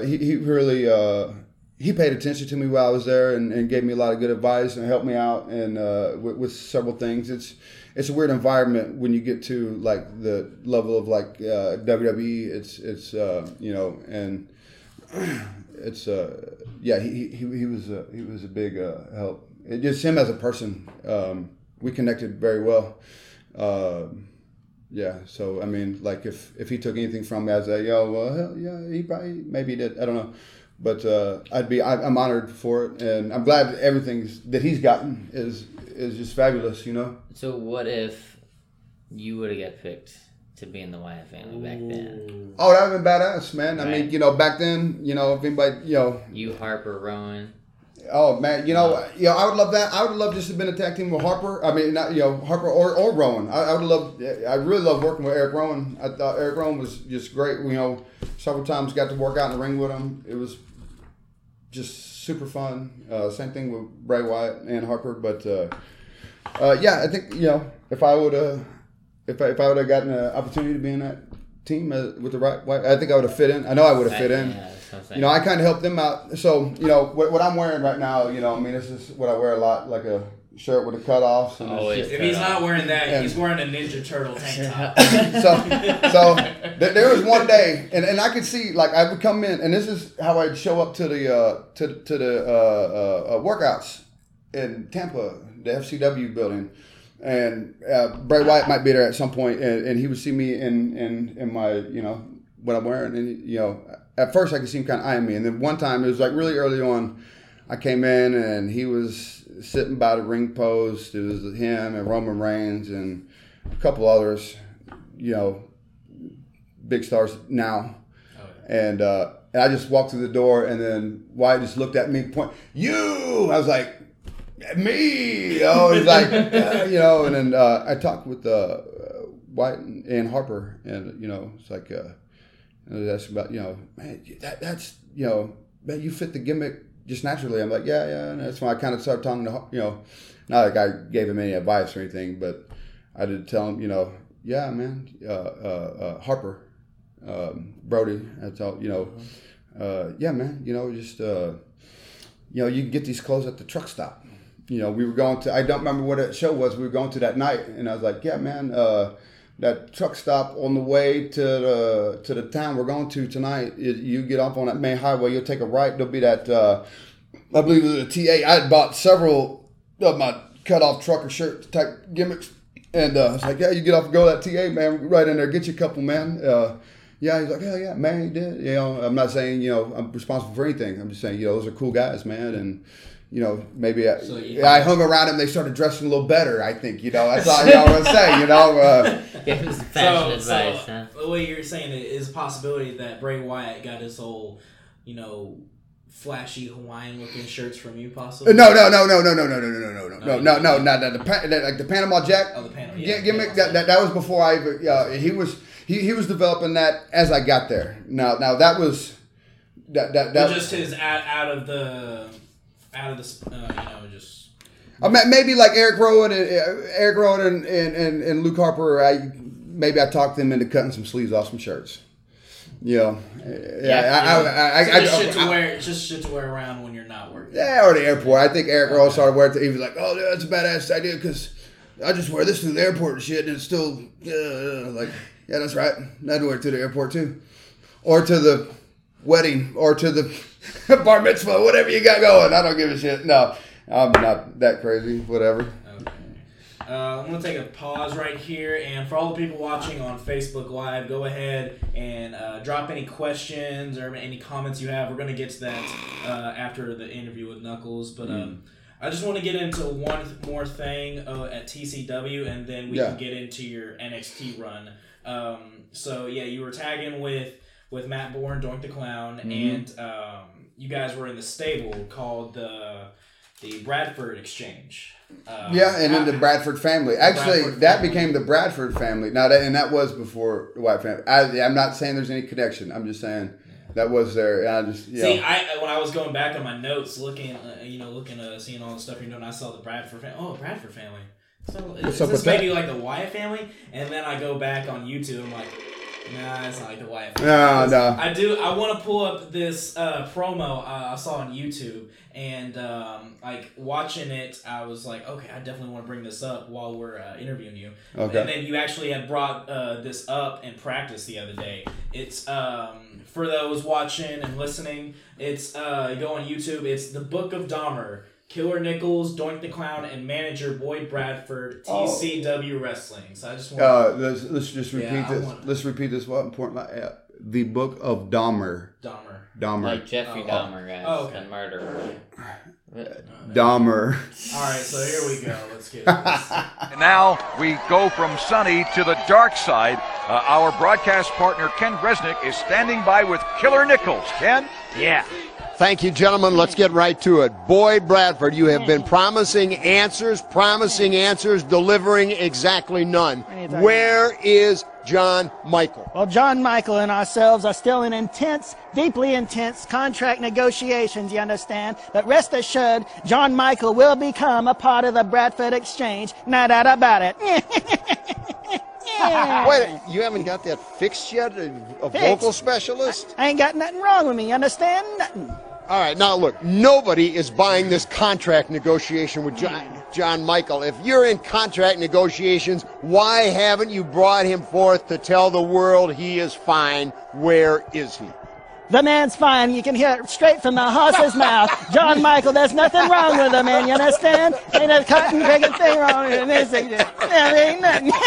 uh, he he really. Uh, he paid attention to me while I was there and, and gave me a lot of good advice and helped me out and uh, with, with several things. It's it's a weird environment when you get to like the level of like uh, WWE. It's it's uh, you know and [clears throat] it's uh yeah he he, he was a, he was a big uh, help. It just him as a person. Um, we connected very well. Um yeah, so I mean, like if if he took anything from me, I'd say, yo, well, hell, yeah, he probably maybe he did. I don't know, but uh, I'd be I, I'm honored for it, and I'm glad that everything that he's gotten is is just fabulous. You know. So what if you would have got picked to be in the Wyatt family back then? Oh, that would have been badass, man. I mean, you know, back then, you know, if anybody, you know, You, Harper, Rowan. Oh man, you know, you know, I would love that. I would love just to have been a tag team with Harper. I mean, not you know Harper or, or Rowan. I, I would love. I really love working with Eric Rowan. I thought Eric Rowan was just great. You know, several times got to work out in the ring with him. It was just super fun. Uh, same thing with Bray Wyatt and Harper. But uh, uh, yeah, I think you know if I would have if I, if I would have gotten an opportunity to be in that team uh, with the right, I think I would have fit in. I know I would have fit in. Yeah, that's what I'm saying. You know, I kind of help them out. So, you know, what, what I'm wearing right now, you know, I mean, this is what I wear a lot, like a shirt with a cutoffs. And Always. it's If he's not wearing that, And- he's wearing a Ninja Turtle tank top. [laughs] so, so [laughs] th- there was one day, and, and I could see, like, I would come in, and this is how I'd show up to the uh, to to the uh, uh, uh, workouts in Tampa, the FCW building. And uh, Bray Wyatt might be there at some point, and, and he would see me in, in, in my, you know, what I'm wearing. And, you know, at first I could see him kind of eyeing me. And then one time, it was like really early on, I came in and he was sitting by the ring post. It was him and Roman Reigns and a couple others, you know, big stars now. And, uh, and I just walked through the door, and then Wyatt just looked at me, point, you. I was like, me. Oh, he's like, [laughs] "Yeah," you know. And then uh, I talked with uh, Wyatt and, Harper, and you know, it's like, uh, that's about you know, man, that that's you know, man, you fit the gimmick just naturally. I'm like, yeah, yeah. And that's when I kind of started talking to you know, not like I gave him any advice or anything, but I did tell him, you know, yeah, man, uh, uh, uh, Harper, um, Brody. That's all, you know. Uh, yeah, man, you know, just uh, you know, you can get these clothes at the truck stop. You know, we were going to, I don't remember what that show was. We were going to that night, and I was like, yeah, man, uh, that truck stop on the way to the to the town we're going to tonight. you get off on that main highway, you'll take a right. There'll be that, uh, I believe it was a TA. I had bought several of my cut off trucker shirt type gimmicks And uh, I was like, yeah, you get off, and go that TA, man, right in there, get you a couple, man. Uh, yeah, he's like, hell yeah, man, he did. You know, I'm not saying, you know, I'm responsible for anything. I'm just saying, you know, those are cool guys, man. And, you know, maybe I, So you- I hung around him. They started dressing a little better, I think, you know. That's all you know what I'm saying, you know. Uh, Give him some So, advice, so huh? the way you're saying it is a possibility that Bray Wyatt got his whole, you know, flashy Hawaiian looking shirts from you, possibly. no, no, no, no, no, no, no, no, no, no, no, no, you- no, no, not that. The, pa- like the Panama Jack. Oh, the Panama- Yeah, yeah, give me Panama that, that. That was before I. even- Uh, he was he, he was developing that as I got there. Now now that was that that that. just his out, out of the, out of the, uh, you know, just. I mean, maybe like Eric Rowan and uh, Eric Rowan and, and, and, and Luke Harper. I maybe I talked them into cutting some sleeves off some shirts. You know, yeah, I, I, I, So I, just shit to wear, it's just shit to wear around when you're not working. Yeah, or the airport. I think Eric Rowan started wearing it. He was like, "Oh, yeah, that's a badass idea because I just wear this to the airport and shit, and it's still uh, like, yeah, that's right. I'd wear it to the airport too, or to the wedding, or to the [laughs] bar mitzvah, whatever you got going. I don't give a shit. No, I'm not that crazy. Whatever. Okay. Uh, I'm gonna take a pause right here, and for all the people watching on Facebook Live, go ahead and uh, drop any questions or any comments you have. We're gonna get to that uh, after the interview with Knuckles, but um, I just want to get into one more thing uh, at TCW, and then we Yeah. can get into your NXT run. Um, so yeah, you were tagging with with Matt Borne, Doink the Clown, and um, you guys were in the stable called the the Bradford Exchange. Uh, Yeah, and then the Bradford family. Actually, Bradford that family. became the Bradford family. Now, that, and that was before the Wyatt family. I, I'm not saying there's any connection. I'm just saying that was there. And I just yeah. See, I when I was going back on my notes, looking, uh, you know, looking, uh, seeing all the stuff you're doing, I saw the Bradford family. Oh, Bradford family. So is up this with that? maybe like the Wyatt family? And then I go back on YouTube. I'm like, nah, it's not like the Wyatt No, no. I do. I want to pull up this uh, promo uh, I saw on YouTube, and um, like watching it, I was like, okay, I definitely want to bring this up while we're uh, interviewing you. Okay. And then you actually had brought uh, this up in practice the other day. It's um, for those watching and listening. It's uh, go on YouTube. It's the Book of Dahmer. Killer Nichols, Doink the Clown, and manager Boyd Bradford, Oh. TCW Wrestling. So I just want Uh, let's, let's just repeat Yeah, this. wanna- Let's repeat this. What important? Uh, the book of Dahmer. Dahmer. Dahmer. Like Jeffrey Oh. Dahmer, guys. Oh, okay. The murderer. Dahmer. All right, so here we go. Let's get into this. [laughs] And now we go from sunny to the dark side. Uh, our broadcast partner Ken Resnick is standing by with Killer Nichols. Ken? Yeah. Thank you, gentlemen. Let's get right to it. Boyd Bradford, you have been promising answers, promising answers, delivering exactly none. Where is John Michael? Well, John Michael and ourselves are still in intense, deeply intense contract negotiations, you understand? But rest assured, John Michael will become a part of the Bradford Exchange. No doubt about it. [laughs] Wait, you haven't got that fixed yet? A, a vocal specialist? I ain't got nothing wrong with me, you understand? Nothing. All right, now look, nobody is buying this contract negotiation with John, John Michael. If you're in contract negotiations, why haven't you brought him forth to tell the world he is fine? Where is he? The man's fine. You can hear it straight from the horse's mouth. John Michael, there's nothing wrong with the man, you understand? Ain't a cotton cricket thing wrong with him. There ain't nothing. [laughs]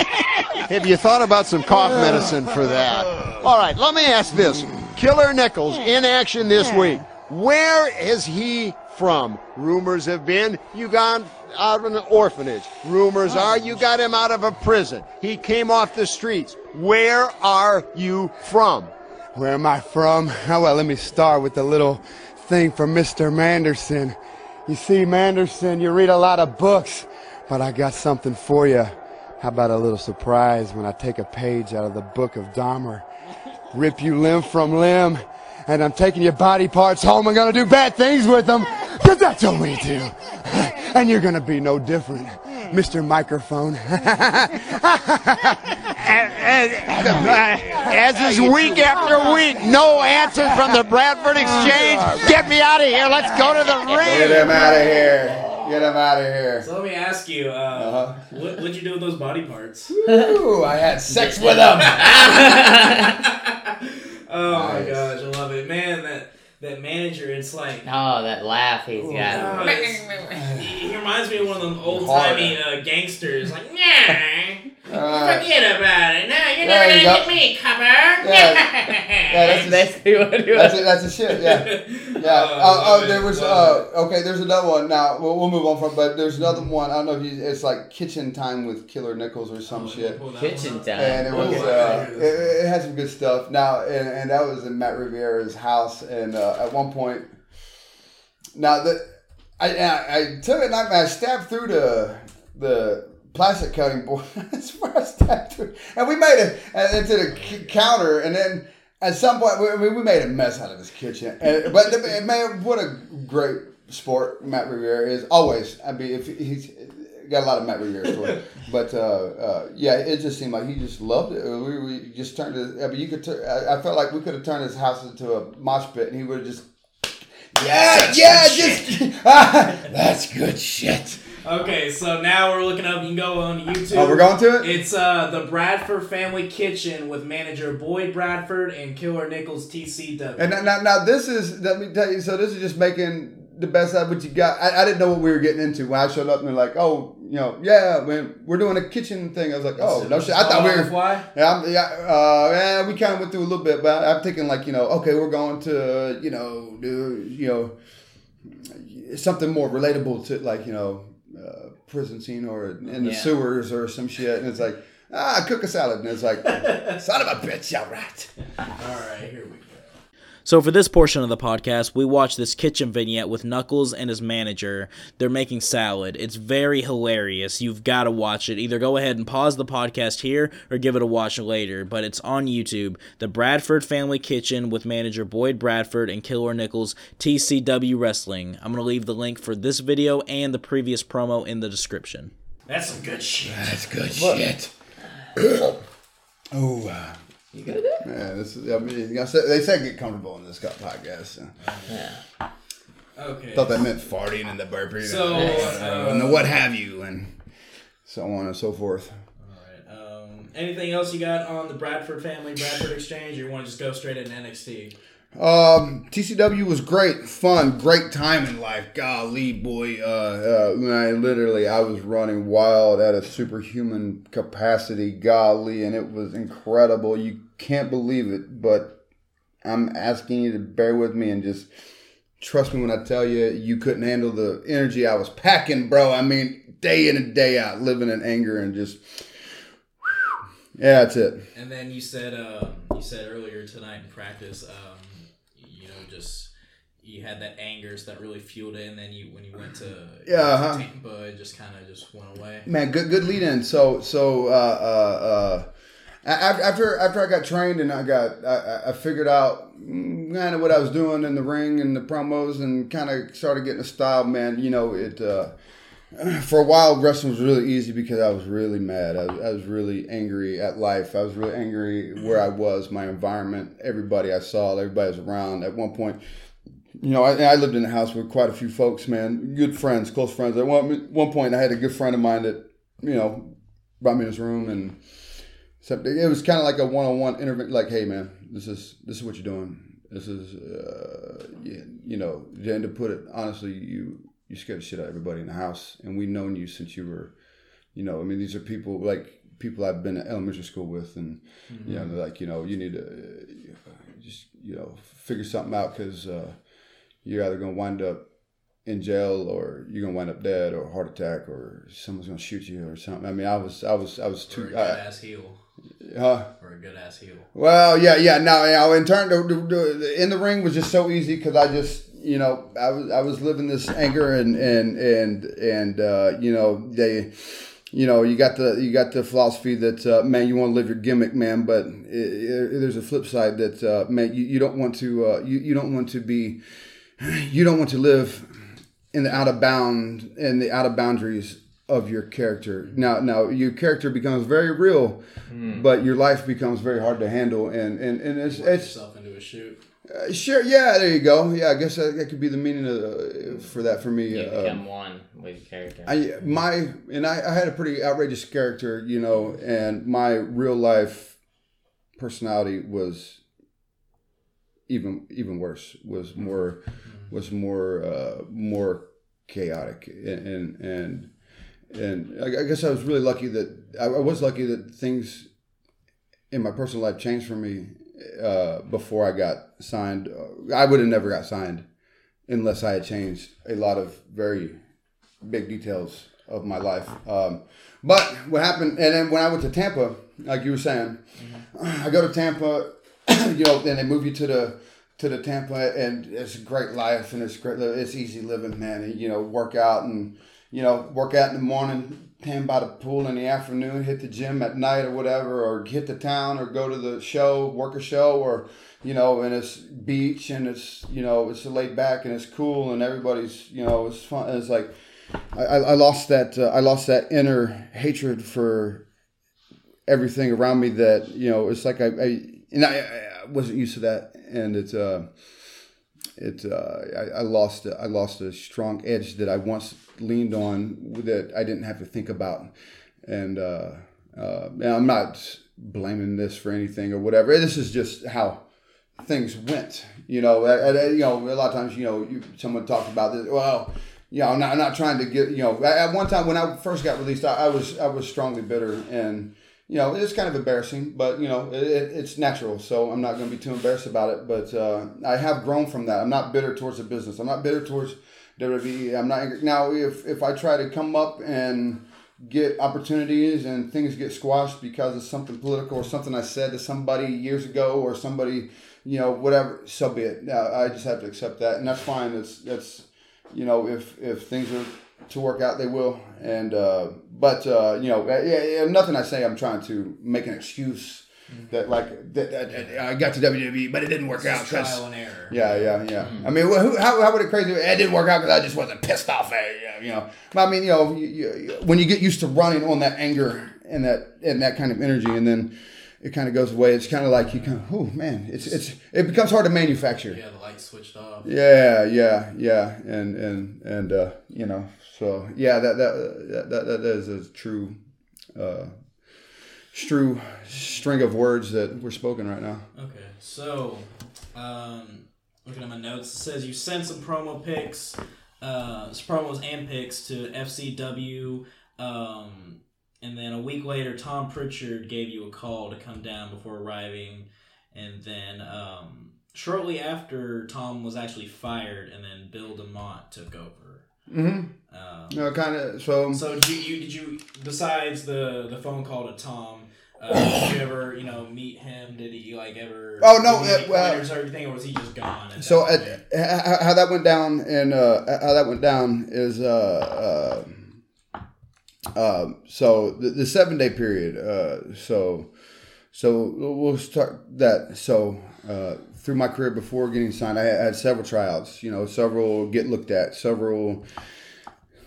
Have you thought about some cough medicine for that? All right, let me ask this. Killer Nichols in action this week. Where is he from? Rumors have been you got out of an orphanage. Rumors oh. are you got him out of a prison. He came off the streets. Where are you from? Where am I from? [laughs] Oh, well, let me start with a little thing from Mr. Manderson. You see, Manderson, you read a lot of books, but I got something for you. How about a little surprise when I take a page out of the book of Dahmer, rip you limb from limb, and I'm taking your body parts home and gonna do bad things with them, cause that's what we do. [laughs] And you're gonna be no different, Mr. Microphone. [laughs] As is week after week, no answers from the Bradford Exchange. Get me out of here. Let's go to the ring. Get him out of here. Get him out of here. So let me ask you, uh, Uh-huh. what what'd you do with those body parts? Ooh, I had sex with them. [laughs] Oh my gosh, I love it, man. That that manager, it's like. Oh, that laugh he's Oh, got. it's- [sighs] he he reminds me of one of them old timey uh, gangsters, like yeah, Uh, Forget about it. No, you're There never you gonna go. get me, copper. yeah, that's the, Basically what it was. that's it. That's the shit. Yeah. [laughs] Yeah. Oh, Oh, oh, there was. Uh, okay, there's another one. Now we'll, we'll move on from. But there's another one. I don't know if you. It's like Kitchen Time with Killer Nichols or some shit. Kitchen one time. And it was. Oh, Uh, it, hear it had some good stuff. Now and, and that was in Matt Rivera's house. And uh, at one point, now that I I, I took it and I, I stabbed through the the plastic cutting board. [laughs] That's where I stabbed through, and we made it uh, into the counter, and then. At some point, we, we- we made a mess out of this kitchen, and, but man, what a great sport Matt Rivera is. Always, I mean, if he's got a lot of Matt Rivera stories, [laughs] but uh, uh, yeah, it just seemed like he just loved it. We, we just turned it. I mean, you could. Tur- I, I felt like we could have turned his house into a mosh pit, and he would have just. Yeah, yeah, just [laughs] that's good shit. Okay, so now we're looking up. You can go on YouTube. Oh, we're going to it. It's uh the Bradford Family Kitchen with manager Boyd Bradford and Killer Nichols TCW. And now, now, now this is let me tell you. So this is just making the best of what you got. I, I didn't know what we were getting into when I showed up and they're like, oh, you know, yeah, man, we're doing a kitchen thing. I was like, oh no shit. I thought we were. Fly? Yeah, I'm, yeah, uh, yeah, we kind of went through a little bit, but I'm thinking like, you know, okay, we're going to, you know, do, you know, something more relatable to like, you know, uh, prison scene or in the Yeah. sewers or some shit, and it's like, ah, cook a salad, and it's like, [laughs] son of a bitch, all right. All right, here we go. So for this portion of the podcast, we watch this kitchen vignette with Knuckles and his manager. They're making salad. It's very hilarious. You've got to watch it. Either go ahead and pause the podcast here or give it a watch later, but it's on YouTube. The Bradford Family Kitchen with manager Boyd Bradford and Killer Nichols TCW Wrestling. I'm going to leave the link for this video and the previous promo in the description. That's some good shit. That's good Look. shit. [clears throat] oh, uh, You good? [laughs] yeah, this is. I mean, I said, they said get comfortable in this podcast. So. Yeah. Okay. Thought that meant farting and the burping So, and, uh, and the what have you and so on and so forth. All right. Um, anything else you got on the Bradford Family Bradford Exchange, or you want to just go straight into NXT? Um, TCW was great, fun, great time in life. Golly, boy, uh, uh, I literally I was running wild at a superhuman capacity. Golly, and it was incredible. You can't believe it, but I'm asking you to bear with me and just trust me when I tell you you couldn't handle the energy I was packing, bro. I mean, day in and day out, living in anger and just. Yeah, that's it. And then you said um, you said earlier tonight in practice, um, just you had that anger so that really fueled it, and then you when you went to Yeah, uh-huh. Tampa, it just kind of just went away. Man, good good lead in. So so uh, uh, uh, after after I got trained and I got I, I- I figured out kind of what I was doing in the ring and the promos and kind of started getting a style. Man, you know it. Uh, for a while, wrestling was really easy because I was really mad. I was, I was really angry at life. I was really angry where I was, my environment, everybody I saw, everybody was around. At one point, you know, I, I lived in a house with quite a few folks, man, good friends, close friends. At one, one point, I had a good friend of mine that, you know, brought me in his room and it was kind of like a one-on-one interview. Like, hey, man, this is this is what you're doing. This is, uh, you, you know, and to put it honestly, you you scared the shit out of everybody in the house, and we've known you since you were, you know, I mean, these are people like people I've been at elementary school with, and you know, they're like, you know, you need to uh, just you know figure something out because uh, you're either gonna wind up in jail or you're gonna wind up dead or heart attack or someone's gonna shoot you or something. I mean, I was I was I was Or a good Uh, ass heel. huh? Or a good ass heel. Well, yeah, yeah. Now, now in turn, the, the, the, in the ring was just so easy because I just, you know, I was I was living this anger and and and and uh, you know they, you know, you got the you got the philosophy that uh, man, you want to live your gimmick, man, but i i there's a flip side that uh, man, you, you don't want to uh, you you don't want to be, you don't want to live in the out of bound in the out of boundaries of your character. Now, now your character becomes very real, but your life becomes very hard to handle, and and and it's it's yourself into a shoot. Uh, sure, yeah, there you go. Yeah, I guess that, that could be the meaning of, uh, for that for me. You uh, become one with your character. I my and I, I had a pretty outrageous character, you know, and my real life personality was even even worse. Was more was more uh, more chaotic and and and I, I guess I was really lucky that I was lucky that things in my personal life changed for me uh, before I got signed. I would have never got signed unless I had changed a lot of very big details of my life. Um, but what happened, and then when I went to Tampa, like you were saying, I go to Tampa, [clears throat] you know, then they move you to the to the Tampa, and it's a great life, and it's great, it's easy living, man. And, you know, work out and you know, work out in the morning, hang by the pool in the afternoon, hit the gym at night or whatever, or hit the town or go to the show, work a show, or you know, and it's beach and it's you know it's laid back and it's cool and everybody's you know it's fun. It's like I, I lost that uh, I lost that inner hatred for everything around me that you know it's like I, I and I, I wasn't used to that and it's uh it uh, I, I lost I lost a strong edge that I once leaned on that I didn't have to think about. And uh, uh, I'm not blaming this for anything or whatever. This is just how things went you know I, I, you know a lot of times you know you, someone talked about this well you know, I'm not, I'm not trying to get, you know, at one time when I first got released, I, I was, I was strongly bitter and, you know, it's kind of embarrassing, but you know, it, it's natural. So I'm not going to be too embarrassed about it, but, uh, I have grown from that. I'm not bitter towards the business. I'm not bitter towards WWE. I'm not. Now, if, if I try to come up and get opportunities and things get squashed because of something political or something I said to somebody years ago or somebody, you know, whatever, so be it. Now, I just have to accept that and that's fine. That's, that's, you know, if if things are to work out, they will. And uh, but uh, you know, yeah, yeah, nothing I say, I'm trying to make an excuse that like that, that, that I got to WWE, but it didn't work out. trial and error. yeah, yeah, yeah. I mean, who, how, how would it crazy? It didn't work out because I just wasn't pissed off at it, you know. But I mean, you know, you, you, when you get used to running on that anger and that and that kind of energy, and then it kind of goes away. It's kind of like you kind of, oh man, it's it's it becomes hard to manufacture. Yeah, the lights switched off. Yeah, yeah, yeah, and and and uh, you know, so yeah, that that that that is a true, uh, true string of words that we're spoken right now. Okay, so um, looking at my notes, it says you sent some promo pics, uh, promos and pics to FCW, um, and then a week later, Tom Prichard gave you a call to come down before arriving, and then um, shortly after, Tom was actually fired, and then Bill DeMott took over. Mm-hmm. Um, No, kind of. So so did you, you did you besides the the phone call to Tom? Uh, did you ever, you know, meet him? Did he like ever? Oh, no, give you any uh, well- or everything, or was he just gone? at so that at, how, that went down and uh, how that went down is uh, uh, uh, so the, the seven day period. Uh, so so we'll start that. So uh, through my career before getting signed, I had, several tryouts. You know, several get looked at, several.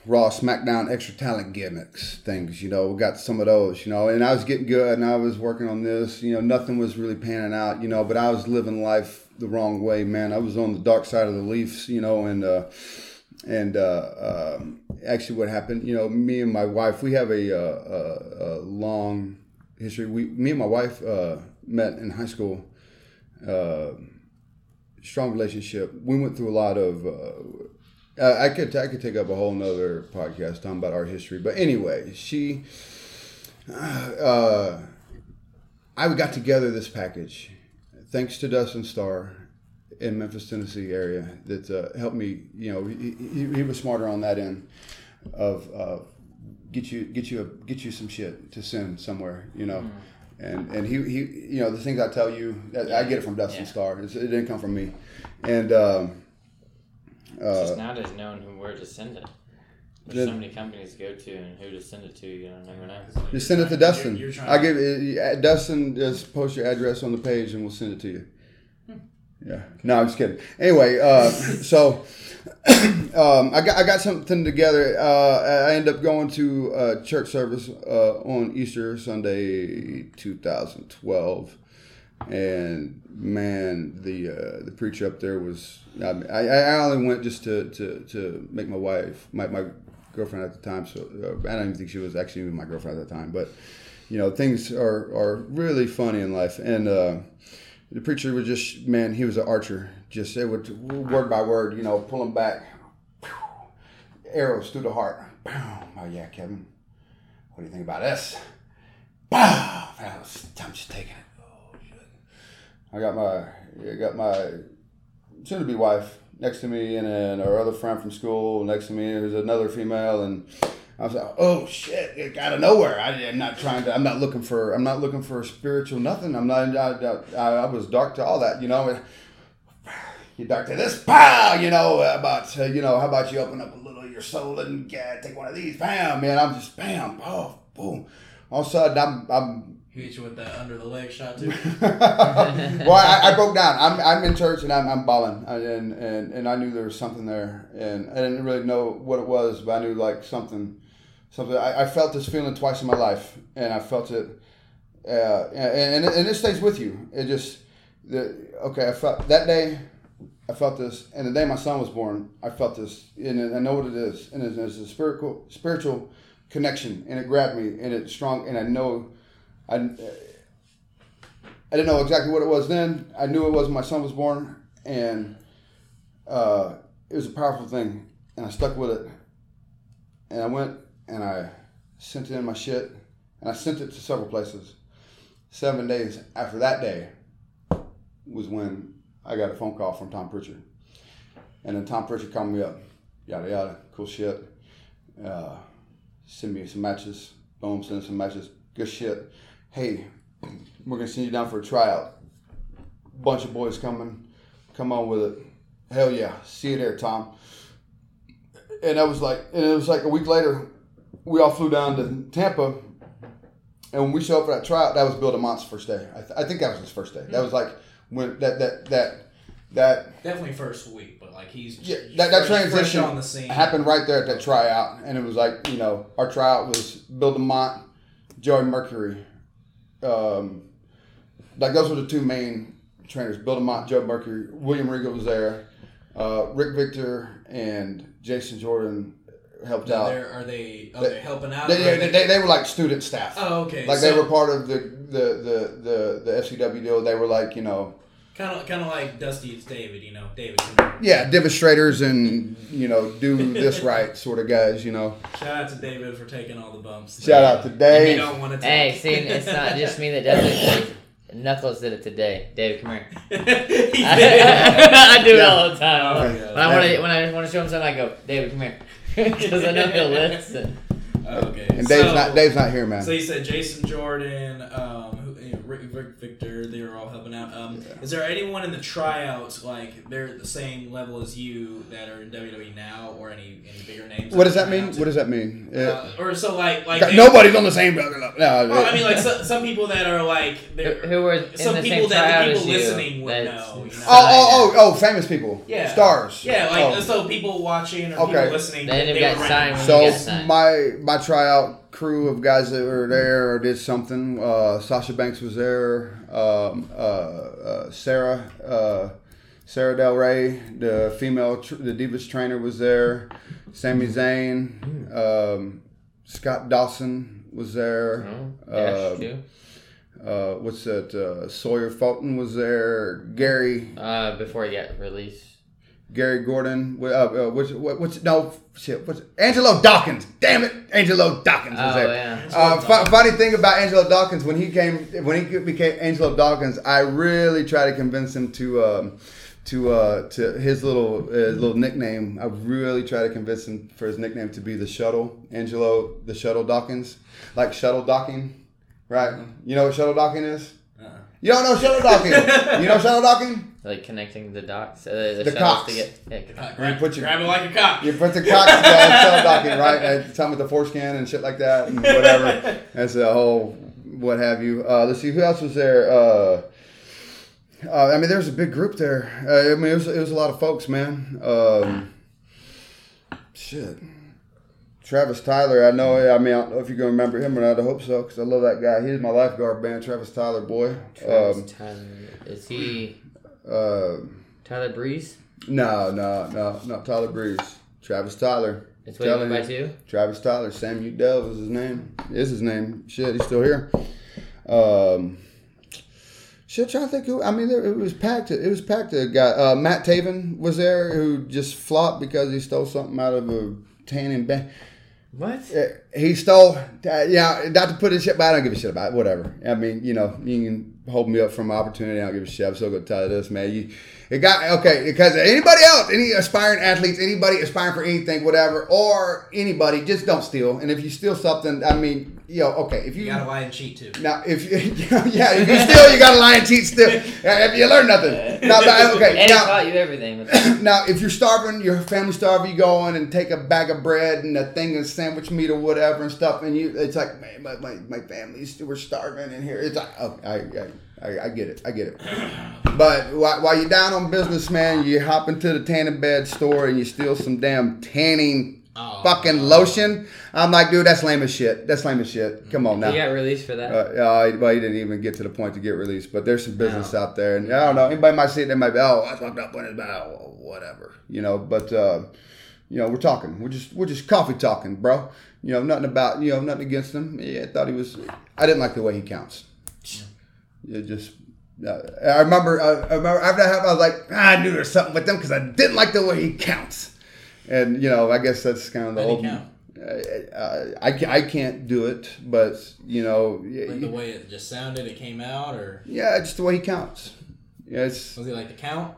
Raw, SmackDown, extra talent gimmicks, things, you know, got some of those, you know, and I was getting good and I was working on this, you know, nothing was really panning out, you know, but I was living life the wrong way, man. I was on the dark side of the Leafs, you know, and, uh, and, uh, um actually what happened, you know, me and my wife, we have a, uh, a, a long history. We, me and my wife, uh, met in high school, uh, strong relationship. We went through a lot of, uh, uh, I could I could take up a whole nother podcast talking about our history, but anyway, she, uh, I got together this package, thanks to Dustin Starr, in Memphis, Tennessee area that uh, helped me. You know, he, he, he was smarter on that end of uh, get you get you a, get you some shit to send somewhere. You know. And, and he, he you know the things I tell you I get it from Dustin Yeah. Starr It's, it didn't come from me and um, It's just nowadays knowing who where to send it. There's The- so many companies to go to and who to send it to. You don't never know. Just send it to You're- Dustin. you're I to- give it, uh, Dustin. Just post your address on the page, and we'll send it to you. Yeah. No, I'm just kidding. Anyway, uh, [laughs] so [coughs] um, I got I got something together. Uh, I end up going to a church service uh, on Easter Sunday, 2012, and man, the uh, the preacher up there was. I, mean, I, I only went just to, to, to make my wife, my, my girlfriend at the time. So uh, I don't even think she was actually even my girlfriend at the time, but you know things are are really funny in life and. Uh, the preacher was just man he was an archer just it would word by word you know pull him back arrows through the heart. Oh yeah, Kevin. What do you think about this? Man, was, I'm just taking it. Oh. I got my I got my soon to be wife next to me, and then our other friend from school next to me. There's another female, and I was like, oh shit, it out of nowhere. I, am not trying to. I'm not looking for. I'm not looking for spiritual nothing. I'm not. I, I, I was dark to all that, you know. You to this, pow. You know about uh, you know how about you open up a little of your soul and uh, take one of these, bam, man. I'm just bam, oh, boom. All of a sudden, I'm I'm hit you with that under the leg shot too. [laughs] well, I, I broke down. I'm, I'm in church and I'm, I'm bawling, and, and and I knew there was something there, and I didn't really know what it was, but I knew like something, something. I, I felt this feeling twice in my life, and I felt it, uh, and, and and it stays with you. It just, the okay. I felt that day, I felt this, and the day my son was born, I felt this, and I know what it is, and it's, a spiritual spiritual connection, and it grabbed me, and it's strong, and I know. I, I didn't know exactly what it was then. I knew it was my son was born, and uh, it was a powerful thing, and I stuck with it. And I went and I sent it in my shit, and I sent it to several places. Seven days after that day was when I got a phone call from Tom Prichard, and then Tom Prichard called me up, yada yada, cool shit. Uh, send me some matches, boom, send some matches, good shit. Hey, [clears throat] we're gonna send you down for a tryout. Bunch of boys coming, come on with it. Hell yeah, see you there, Tom. And I was like, and it was like a week later, we all flew down to Tampa, and when we showed up for that tryout, that was Bill DeMott's first day. I, th- I think that was his first day. That was like when that that that that Definitely first week, but like he's yeah, that, that fresh- fresh transition on the scene. happened right there at that tryout, and it was like you know our tryout was Bill DeMott, Joey Mercury, um, like those were the two main trainers. Bill DeMott, Joe Mercury, William Regal was there, uh, Rick Victor, and Jason Jordan helped Now, out. they're- they are They- they helping out? They, are they, they, they were like student staff. Oh, okay. Like so, they were part of the the, the, the the FCW deal. They were like you know kind of kind of like Dusty's David. You know, David. Come here. yeah demonstrators and you know do this [laughs] right sort of guys. You know. Shout out to David for taking all the bumps. Shout out to Dave. You don't want to take. Hey, see, it's not [laughs] just me that does it. Knuckles did it today. David, come here. [laughs] He did. I do it all the time. Oh, when yeah. I want to, when I want to show him something, I go, David, come here, because I know he'll listen. Okay. And Dave's so, not Dave's not here, man. So you said Jason Jordan, um, who, you know, Rick, Rick Victor, they were all helping out. Um, Is there anyone in the tryouts like they're at the same level as you that are in WWE now, or any any bigger names? What does that mean? What does that mean? Uh, or so like like they- nobody's on the same level. No, Well, I mean, like so, some people that are like Who, they're, were in some the people same that tryout the as people you? listening would that's- know. You know? oh, oh, oh, oh, famous people. Yeah. Stars. Yeah, like Oh. so people watching or Okay. people listening. They ended they up were getting ranked. signed So my my tryout crew of guys that were there or did something. Uh, Sasha Banks was there. Um, uh, uh, Sarah uh, Sarah Del Rey, the female tr- the Divas trainer was there. Sami Zayn, um, Scott Dawson was there. Oh, Um, uh, what's that? Uh, Sawyer Fulton was there. Gary Uh, before he got released. Gary Gordon. Uh, uh, what's what, what's no shit? What's Angelo Dawkins? Damn it, Angelo Dawkins was Oh, there. yeah. Uh, fu- funny thing about Angelo Dawkins when he came when he became Angelo Dawkins, I really tried to convince him to. Um, to uh, to his little uh, little nickname, I really tried to convince him for his nickname to be the Shuttle, Angelo, the Shuttle Dawkins, like shuttle docking, right? You know what shuttle docking is? Uh-uh. You don't know shuttle docking? you know shuttle docking? Like connecting the docks, uh, the, The cocks. to get. Yeah, Uh, You put your- grab it like a cock. You put the cocks down, shuttle docking, right? And time with the foreskin and shit like that, and whatever. [laughs] That's a whole what have you. Uh, let's see who else was there. Uh, uh, I mean, there was a big group there. Uh, I mean, it was, it was a lot of folks, man. Um, shit. Travis Tyler, I know. I mean, I don't know if you're gonna remember him or not. I hope so, because I love that guy. He's my lifeguard man, Travis Tyler, boy. Travis Um, Tyler. Is he uh, Tyler Breeze? no, no, no, not Tyler Breeze. Travis Tyler. That's what you Telling went by too? Travis Tyler, Sam U. Dove is his name. Is his name? Shit, he's still here. Um, shit, trying to think who. I mean, there, it was packed. It was packed. A guy, uh, Matt Taven was there, who just flopped because he stole something out of a tanning bag. What? Uh, He stole. Uh, yeah, not to put his shit, but I don't give a shit about it. Whatever. I mean, you know, you can hold me up from opportunity. I don't give a shit. I'm still gonna tell you this, man. You, it got okay because anybody else, any aspiring athletes, anybody aspiring for anything, whatever, or anybody, just don't steal. And if you steal something, I mean, you know, okay, if you, You gotta lie and cheat too. now if you, [laughs] yeah, if you steal, you gotta lie and cheat. Still, if you learn nothing. Now, [laughs] okay, And he now, taught you everything. [clears throat] Now, if you're starving, your family starving, you go in and take a bag of bread and a thing of sandwich meat or whatever and stuff, and you, it's like, man, my, my, my family's we're starving in here. It's like, oh, I, I, I, I get it, I get it. But while, while you're down on business, man, you hop into the tanning bed store and you steal some damn tanning Oh. fucking lotion. I'm like, dude, that's lame as shit. That's lame as shit. Come on now. He got released for that. Uh, uh, well, he didn't even get to the point to get released, but there's some business out there, and I don't know. Anybody might see it, they might be, oh, I fucked up on his mouth, whatever, you know. But uh, you know, we're talking, we're just, we're just coffee talking, bro. You know, nothing about, you know, nothing against him. Yeah, I thought he was. I didn't like the way he counts. It just. Uh, I remember. Uh, I remember after that happened, I was like, ah, I knew there was something with them because I didn't like the way he counts. And you know, I guess that's kind of the old. Uh, I, I can't do it, but you know, Like the way it just sounded, it came out, or yeah, just the way he counts. Yeah, it's was he like the count?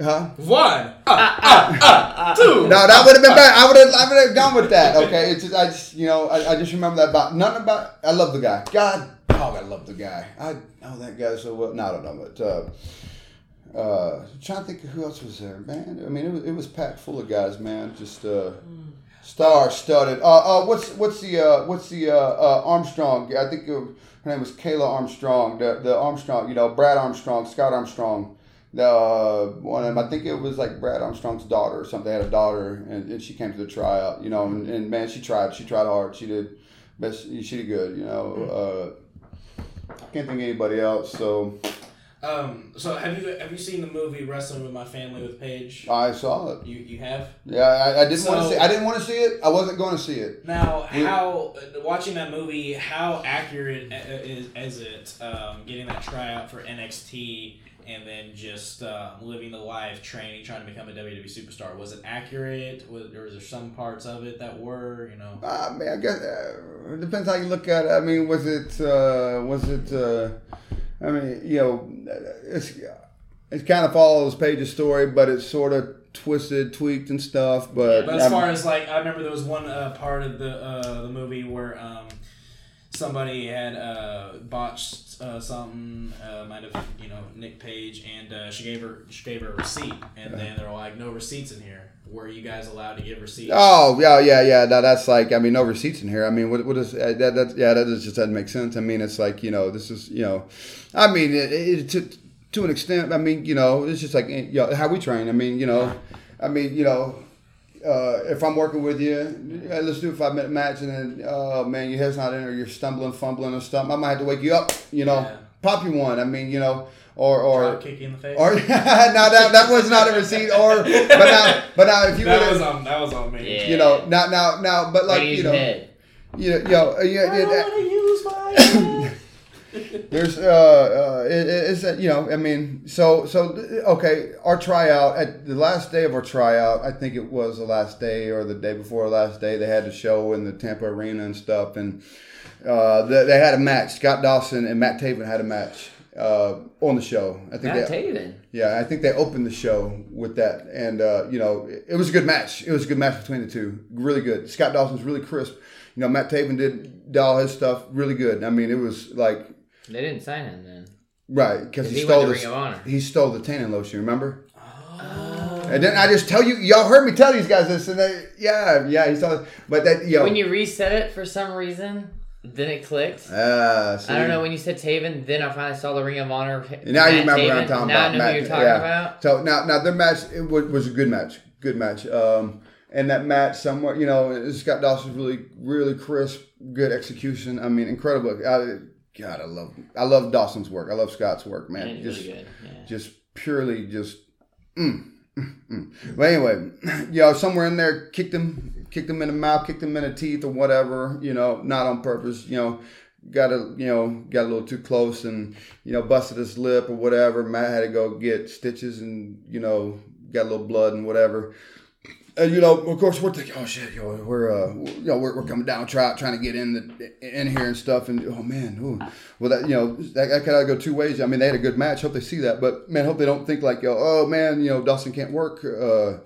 huh? One, ah, ah, ah, two. No, that would have been bad. I would have, I would have gone with that. Okay, it's just, I just, you know, I, I just remember that about nothing about. I love the guy. God, oh, I love the guy. I know that guy so well. No, I don't know, but uh, trying to think of who else was there, man. I mean, it was, it was packed full of guys, man. Just uh, star studded. Uh, uh, what's what's the uh, what's the uh, uh, Armstrong? I think her name was Kayla Armstrong. The the Armstrong, you know, Brad Armstrong, Scott Armstrong. The uh, one of them, I think it was like Brad Armstrong's daughter or something. They had a daughter, and, and she came to the tryout. You know, and, and man, she tried. She tried hard. She did best. She did good. You know. Uh, I can't think of anybody else. So Um. So have you have you seen the movie Wrestling with My Family with Paige? I saw it. You you have. Yeah, I, I didn't want to see. I didn't want to see it. I wasn't going to see it. Now, how uh, watching that movie? How accurate uh, is, is it? Um, getting that tryout for NXT and then just um, living the life, training, trying to become a WWE superstar. Was it accurate? Was, or was there some parts of it that were, you know? I mean, I guess uh, it depends how you look at it. I mean, was it uh, was it? I mean, you know, it's it kind of follows Paige's story, but it's sort of twisted, tweaked, and stuff. But, But as I'm- far as like, I remember there was one uh, part of the uh, the movie where um, somebody had uh, botched uh, something, uh, might have you know Nick Page, and uh, she gave her she gave her a receipt, and then they're like, no receipts in here. Were you guys allowed to give receipts? Oh yeah, yeah, yeah. No, that's like I mean, no receipts in here. I mean, what what is uh, that? That yeah, that just doesn't make sense. I mean, it's like you know, this is you know, I mean, it, it, to to an extent. I mean, you know, it's just like you know, how we train. I mean, you know, I mean, you know. Uh, if I'm working with you, yeah, let's do a five minute match, and then, oh man, your head's not in, or you're stumbling, fumbling, or something. I might have to wake you up, you know, Yeah. pop you one. I mean, you know, or or Drop kick you in the face. or [laughs] now that that was not a receipt, or but now but now if you that was on that was on me. Yeah. you know, now, now, now, but like, Way you know, head. you know, you know, uh, yeah, I yeah, don't that- want to use my [laughs] head. there's, uh, uh, it, it's, uh, you know, I mean, so, so, okay, our tryout at the last day of our tryout, I think it was the last day or the day before the last day, they had the show in the Tampa Arena and stuff, and uh, they, they had a match. Scott Dawson and Matt Taven had a match uh, on the show. I think Matt they, Taven. Yeah, I think they opened the show with that, and uh, you know, it, it was a good match. It was a good match between the two. Really good. Scott Dawson's really crisp. You know, Matt Taven did, did all his stuff really good. I mean, it was like They didn't sign him then. right Because he, he stole this, Ring of Honor. he stole the tanning lotion. Remember? And then I just tell you, y'all heard me tell these guys this, and they, yeah, yeah, he stole. it. But that, yo, When you reset it for some reason, then it clicked. uh, I don't know when you said Taven. Then I finally saw the Ring of Honor. Now you Matt remember what I'm Taven. talking now about. I know Matt, who you're talking yeah. about. So now, now their match it was, was a good match, good match. Um, and that match somewhere, you know, Scott Dawson's really, really crisp, good execution. I mean, incredible. I, God, I love, I love Dawson's work. I love Scott's work, man. Man, just, really good. Yeah. just purely, just. Mm, mm, mm. But anyway, [clears throat] you know, somewhere in there, kicked him, kicked him in the mouth, kicked him in the teeth, or whatever. You know, not on purpose. You know, got a, you know, got a little too close, and you know, busted his lip or whatever. Matt had to go get stitches, and you know, got a little blood and whatever. and you know, of course, we're thinking, oh shit, yo, we're uh, you know, we're, we're coming down, try, trying to get in the in here and stuff, and oh man, ooh. well that you know that, that of go two ways. I mean, they had a good match. Hope they see that, but man, hope they don't think like, oh man, you know, Dawson can't work. Uh,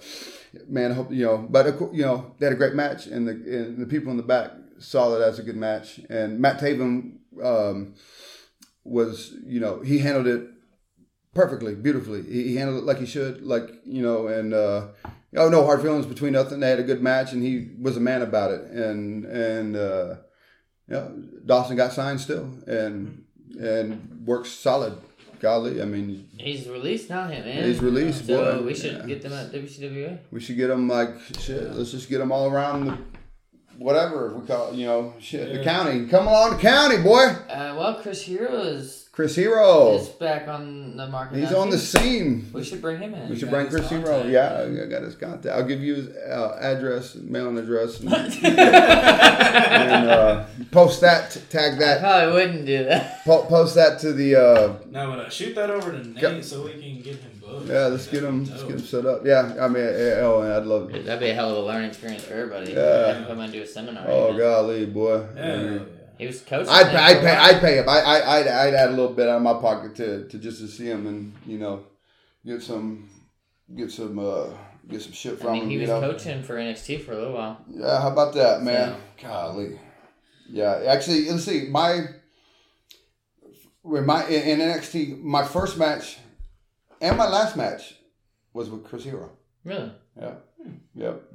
man, I hope you know, but you know, they had a great match, and the and the people in the back saw that as a good match, and Matt Taven um, was, you know, he handled it perfectly, beautifully. He, he handled it like he should, like you know, and uh, oh no hard feelings between nothing. They had a good match, and he was a man about it. And and uh, yeah, Dawson got signed still, and and works solid. Golly, I mean, He's released now, him man. He's released, So boy. we should Yeah. get them at WCWA. we should get them like shit. Let's just get them all around the whatever we call it, you know shit the county. Come along, the county, boy. Uh, well, Chris Hero is Chris Hero, He's back on the market. he's now, on the scene. We should bring him in. We should bring Chris Hero. contact, Yeah, yeah. I got his contact. I'll give you his uh, address, mailing address, and, [laughs] [laughs] and uh, post that, tag I that, probably wouldn't do that. [laughs] po- post that to the. Uh, No, but uh, shoot that over to Nate Yep. so we can get him booked. yeah, let's get him. Let's get him set up. Yeah, I mean, yeah, oh, I'd love. It. That'd be a hell of a learning experience for everybody. Yeah. Have him come and do a seminar. Oh even. golly, boy. Yeah. He was coaching. I'd, I'd pay. I'd pay him. I, I, I'd, I'd add a little bit out of my pocket to, to just to see him and you know, get some, get some, uh, get some shit I from mean, him. he was know. coaching for NXT for a little while. Yeah, how about that, man? Golly. Yeah, actually, let's see. My with my in, in NXT, my first match and my last match was with Chris Hero. Really? Yeah, yep.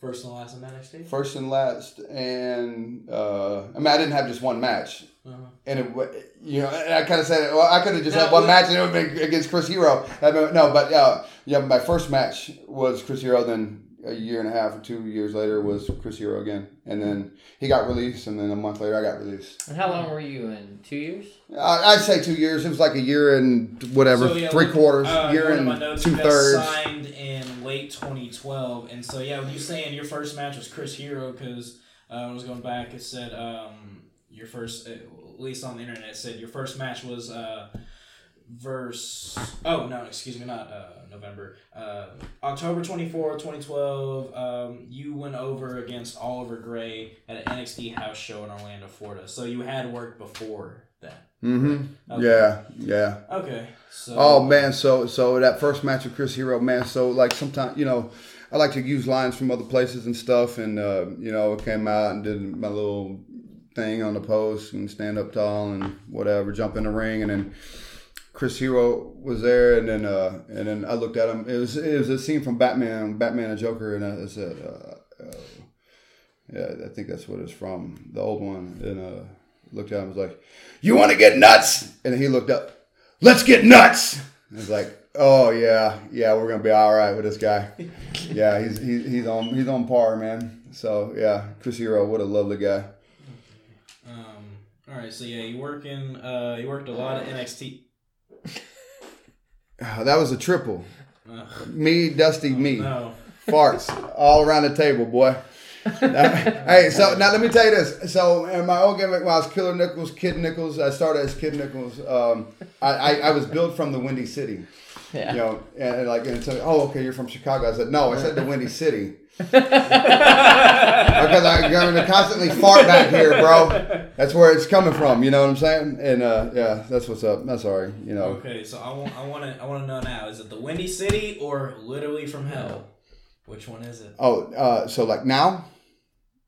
First and last in NXT. First and last, and uh, I mean, I didn't have just one match, Uh-huh. and it, you know, and I kind of said, well, I could have just Now, had one what- match, and it would have been against Chris Hero. I mean, no, but uh, yeah, my first match was Chris Hero. Then a year and a half or two years later was Chris Hero again, and then he got released, and then a month later I got released. And how long were you in? Two years? I, I'd say two years. It was like a year and whatever, So, yeah, three quarters, uh, year one of my and notes, two you thirds. Signed in late 2012, and so yeah, you saying your first match was Chris Hero because uh, I was going back, it said um, your first, uh, at least on the internet, it said your first match was uh, verse. Oh no, excuse me, not uh, November. Uh, October 24, 2012. Um, you went over against Oliver Gray at an NXT house show in Orlando, Florida. So you had worked before that. Mm-hmm. Okay. Yeah, yeah. Okay. So. Oh man, so so that first match with Chris Hero, man. So like sometimes you know, I like to use lines from other places and stuff, and uh, you know, came out and did my little thing on the post and stand up tall and whatever, jump in the ring, and then Chris Hero was there, and then uh, and then I looked at him. It was it was a scene from Batman, Batman and Joker, and I said, uh, uh, yeah, I think that's what it's from, the old one, and uh, looked at him, was like, "You want to get nuts?" And he looked up let's get nuts. I was like, oh yeah, yeah, we're gonna be all right with this guy. [laughs] Yeah, he's he's he's on he's on par, man. So yeah, Chris Hero, what a lovely guy. Um, all right, so yeah, you work in, uh, you worked a lot of NXT. [sighs] That was a triple. Uh, Me, Dusty, me, no, farts all around the table, boy. Hey, so now let me tell you this. So in my old gimmick, when I was Killer Nichols, Kid Nichols, I started as Kid Nichols. Um, I, I, I was built from the Windy City. Yeah. You know, and like, and so, oh, okay, you're from Chicago. I said, no, I said the Windy City. [laughs] because I'm going to constantly fart back here, bro. That's where it's coming from. You know what I'm saying? And uh, yeah, that's what's up. That's sorry. You know. okay, so I want, I want to, I want to know now: is it the Windy City or literally from hell? Which one is it? Oh, uh, so like now?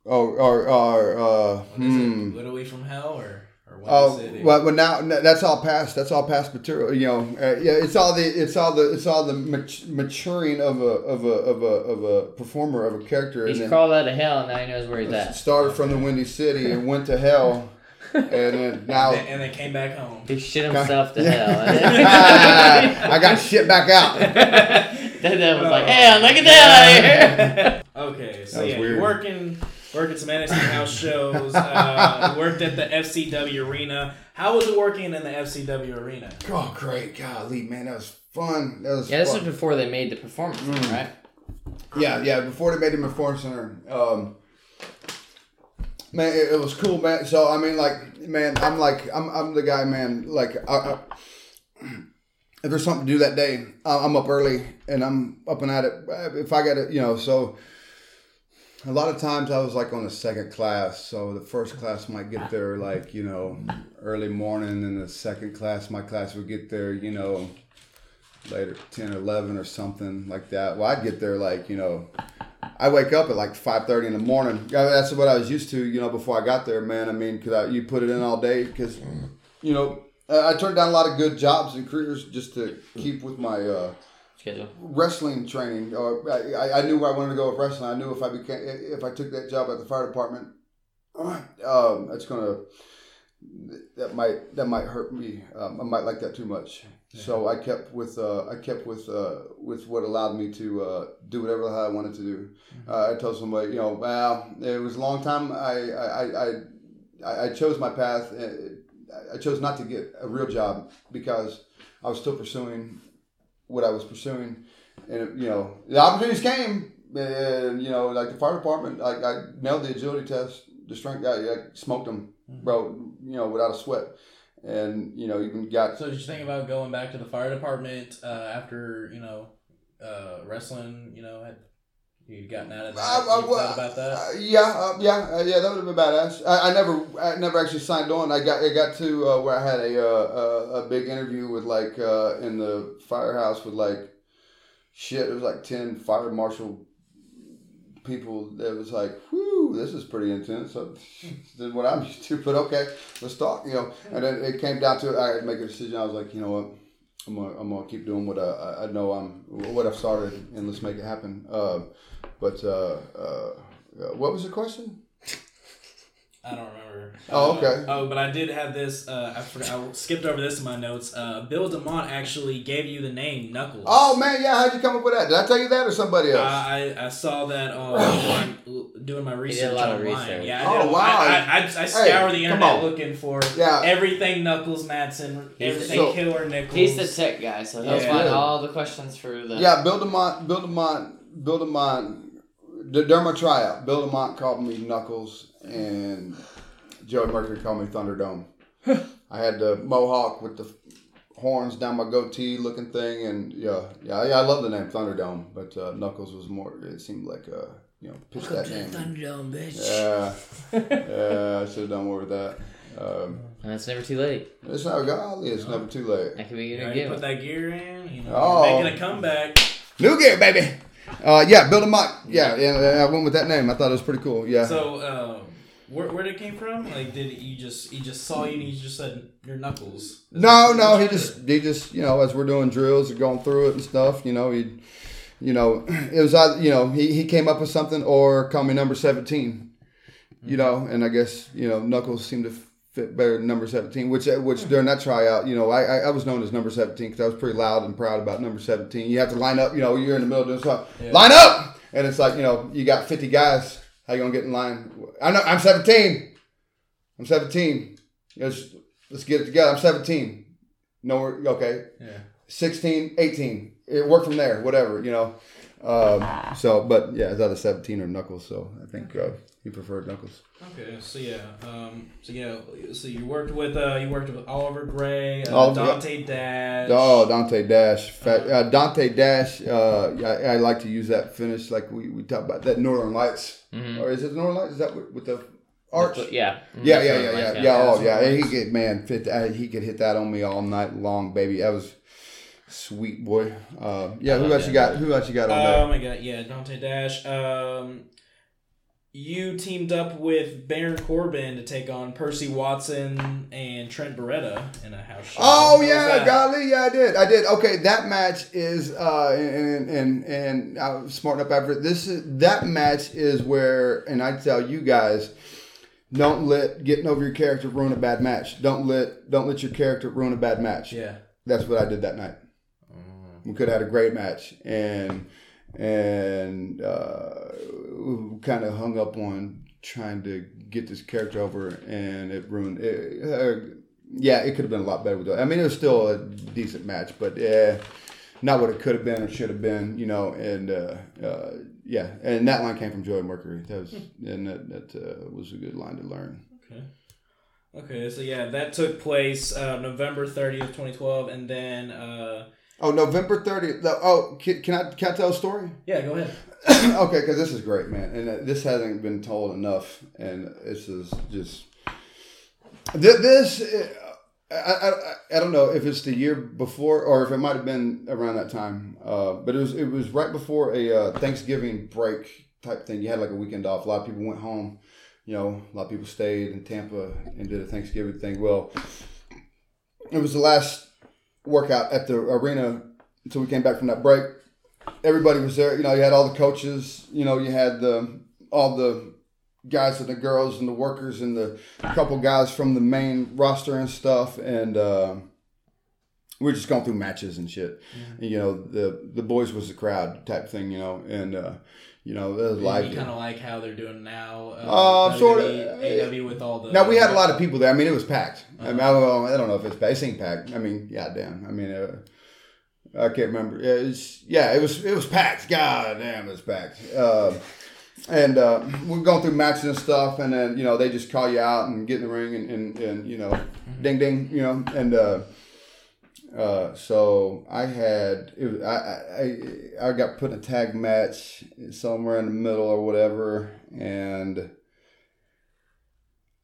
Oh, or or uh, What is hmm. it? Literally from hell or or Windy Oh, City? well, well, now that's all past. That's all past material. You know, uh, yeah, it's all the, it's all the, it's all the mat- maturing of a, of a, of a, of a performer of a character. He's and then crawled out of hell and now he knows where he's at. started from the Windy City and went to hell, and then now and, and they came back home. He shit himself to hell. [laughs] [laughs] I got shit back out. That devil was like, hell, look at that out here. [laughs] Okay, so That was yeah, weird. you're working working some NXT house shows. Uh, [laughs] worked at the FCW arena. How was it working in the FCW arena? Oh, great, golly, man, that was fun. That was Yeah, this fun. was before they made the performance, Mm. right? Yeah, yeah. Before they made the performance center, um, man, it, it was cool, man. So I mean, like, man, I'm like, I'm, I'm the guy, man. Like, I, I, [clears throat] if there's something to do that day, I- I'm up early and I'm up and at it. If I got it, you know, so a lot of times I was like on the second class, so the first class might get there like you know early morning, and the second class, my class would get there, you know, later 10 or 11 or something like that. Well, I'd get there like you know. I wake up at like five thirty in the morning. That's what I was used to, you know, before I got there, man. I mean, because you put it in all day, because, you know, I turned down a lot of good jobs and careers just to keep with my uh, Schedule. wrestling training. Or I, I- I knew where I wanted to go with wrestling. I knew if I became if I took that job at the fire department, [clears throat] um, that's gonna that might that might hurt me. Um, I might like that too much. So I kept with uh, I kept with uh, with what allowed me to uh, do whatever the hell I wanted to do. Uh, I told somebody, you know, well, it was a long time. I I, I, I, I chose my path. uh, I chose not to get a real job because I was still pursuing what I was pursuing, and you know the opportunities came, and you know like the fire department, like I nailed the agility test, the strength guy, I smoked them, bro, you know without a sweat, and you know even got So did you think about going back to the fire department uh, after you know uh, wrestling? You know, had you'd gotten out of that? I- I- you thought about that? Uh, yeah, uh, yeah, uh, yeah. That would have been badass. I, I never, I never actually signed on. I got, I got to uh, where I had a, uh, a a big interview with like uh, in the firehouse with like shit. It was like ten fire marshal people. That was like, whew, this is pretty intense. So, [laughs] than what I'm used to. But okay, let's talk. You know, and then it came down to it. I had to make a decision. I was like, you know what. I'm gonna, I'm gonna keep doing what I, I- I know I'm what I've started and let's make it happen. Uh, but uh, uh, uh, what was the question? I don't remember. Oh, Uh, okay. oh, but I did have this. Uh, I forgot. I skipped over this in my notes. Uh, Bill DeMott actually gave you the name Knuckles. Oh man, yeah. How'd you come up with that? Did I tell you that or somebody else? I, I, I saw that on [laughs] doing my research a lot of online. research. Yeah, I Oh, wow. I, I, I, I scour the Hey, come internet looking for Yeah. everything Knuckles Madsen, everything so- Killer Nichols. He's the tech guy, so he'll Yeah. find all the questions for the. yeah, Bill DeMott, Bill DeMott, Bill DeMott. D- During my tryout, Bill DeMott called me Knuckles, and Joey Mercury called me Thunderdome. [laughs] I had the mohawk with the horns down my goatee looking thing, and yeah, yeah, yeah. I love the name Thunderdome, but uh, Knuckles was more. It seemed like a you know, pitch that name. Thunderdome, bitch. Yeah, [laughs] yeah. I should have done more with that. Um, And it's never too late. it's not golly, it's never too late. That could be You, your know, you put that gear in, you know, Oh. making a comeback. New gear, baby. Uh, yeah, Bill DeMott. Yeah, yeah, I went with that name. I thought it was pretty cool. Yeah. So, um, where where did it came from? Like, did you just he just saw you and he just said you're Knuckles? No, no, he just he just you know as we're doing drills and going through it and stuff, you know he, you know, it was either you know he he came up with something or call me number seventeen, you know, and I guess you know Knuckles seemed to fit better than number seventeen, which uh, which hmm. during that tryout, you know, I I, was known as number seventeen because I was pretty loud and proud about number seventeen. You have to line up, you know, you're in the middle of doing something, line up, and it's like you know you got fifty guys, how you gonna get in line? I know I'm seventeen, I'm seventeen. Let's let's get it together. I'm seventeen. No, okay. Yeah. 16, 18. It worked from there, whatever, you know. Um, so, but yeah, it's either 17 or Knuckles. So I think uh, he preferred Knuckles. Okay, so yeah, um, so yeah, so you worked with uh, you worked with Oliver Gray, uh, Oliver- Dante Dash. Oh, Dante Dash. Fat, uh, Dante Dash, uh, I, I like to use that finish like we, we talked about that Northern Lights. Or is it Northern Lights? Is that with, with the arch? Yeah. Yeah, yeah, yeah, yeah, yeah. Oh, yeah, yeah. He could, man, fit. Uh, he could hit that on me all night long, baby. That was sweet, boy. Uh, yeah. Who love else that. you got? Who else you got on there? Oh my god, yeah, Dante Dash. Um, you teamed up with Baron Corbin to take on Percy Watson and Trent Beretta in a house show. Oh yeah, that? golly, yeah, I did, I did. Okay, that match is, uh, and and and I was smart enough after. This is that match is where, and I tell you guys, don't let getting over your character ruin a bad match. Don't let don't let your character ruin a bad match. Yeah. That's what I did that night. We could have had a great match, and and uh, we kind of hung up on trying to get this character over, and it ruined. It, uh, yeah, it could have been a lot better with that. I mean, it was still a decent match, but yeah, not what it could have been or should have been, you know. And uh, uh, yeah, and that line came from Joey Mercury. That was and that, that uh, was a good line to learn. Okay. Okay, so yeah, that took place uh, November 30th, 2012, and then uh, Oh, November 30th. Oh, can, can I can I tell a story? yeah, go ahead. [coughs] okay, because this is great, man, and uh, this hasn't been told enough, and this is just this. uh, I, I, I don't know if it's the year before or if it might have been around that time, uh, but it was it was right before a uh, Thanksgiving break type thing. You had like a weekend off. A lot of people went home. You know, a lot of people stayed in Tampa and did a Thanksgiving thing. Well, it was the last workout at the arena until we came back from that break. Everybody was there. You know, you had all the coaches. You know, you had the all the guys and the girls and the workers and the couple guys from the main roster and stuff. And uh, we are just going through matches and shit. And, you know, the the boys was the crowd type thing. You know, and uh, you know, it was Like kind of like how they're doing now. Uh, WWE, sorta. AW with all the. Now we had a lot of people there. I mean, it was packed. I mean, I don't, know, I don't know if it's packed. It packed. I mean, yeah, damn. I mean, uh, I can't remember. Yeah, it's, yeah, it was it was packed. God damn, it was packed. Uh, and uh, we're going through matches and stuff, and then you know they just call you out and get in the ring and, and, and you know, ding ding, you know, and uh, uh, so I had it was, I, I I got put in a tag match somewhere in the middle or whatever, and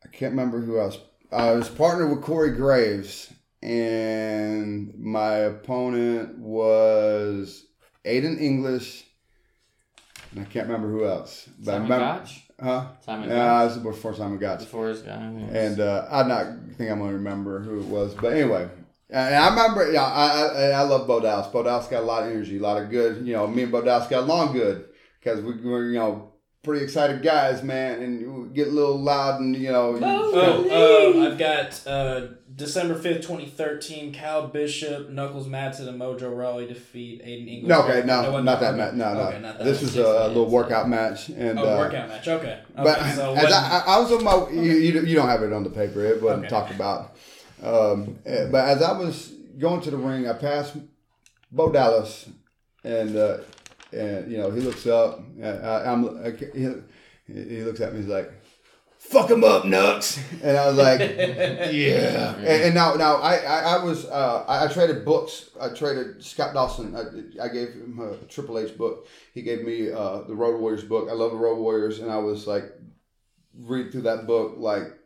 I can't remember who I was. I was partnered with Corey Graves, and my opponent was Aiden English, and I can't remember who else. But I Simon remember, Gotch? huh? Simon Gotch? this is before Simon Gotch. Before his guy. And uh, I not think I'm gonna remember who it was, but anyway, and I remember. Yeah, I I, I love Bo Dallas. Bo Dallas got a lot of energy, a lot of good. You know, me and Bo Dallas got along good because we were you know pretty excited guys, man, and we get a little loud and you know. Oh, um, I've got uh, December 5th, 2013, Cal Bishop, Knuckles Madsen, and Mojo Rawley defeat Aiden English. No, okay, no, wasn't that match. No, no. Okay, not that this match. is a, a little workout match, and Oh, uh, workout match. Okay. okay. But so as when- I, I, I was on my, you, you, you don't have it on the paper. It wasn't Okay. talked about. Um, eh, but as I was going to the ring, I passed Bo Dallas, and uh, and you know he looks up. I, I, I'm I, he, he looks at me. He's like, "Fuck him up, Nux," and I was like, [laughs] "Yeah." And, and now now I I, I was uh, I, I traded books. I traded Scott Dawson. I, I gave him a Triple H book. He gave me uh, the Road Warriors book. I love the Road Warriors, and I was like, read through that book like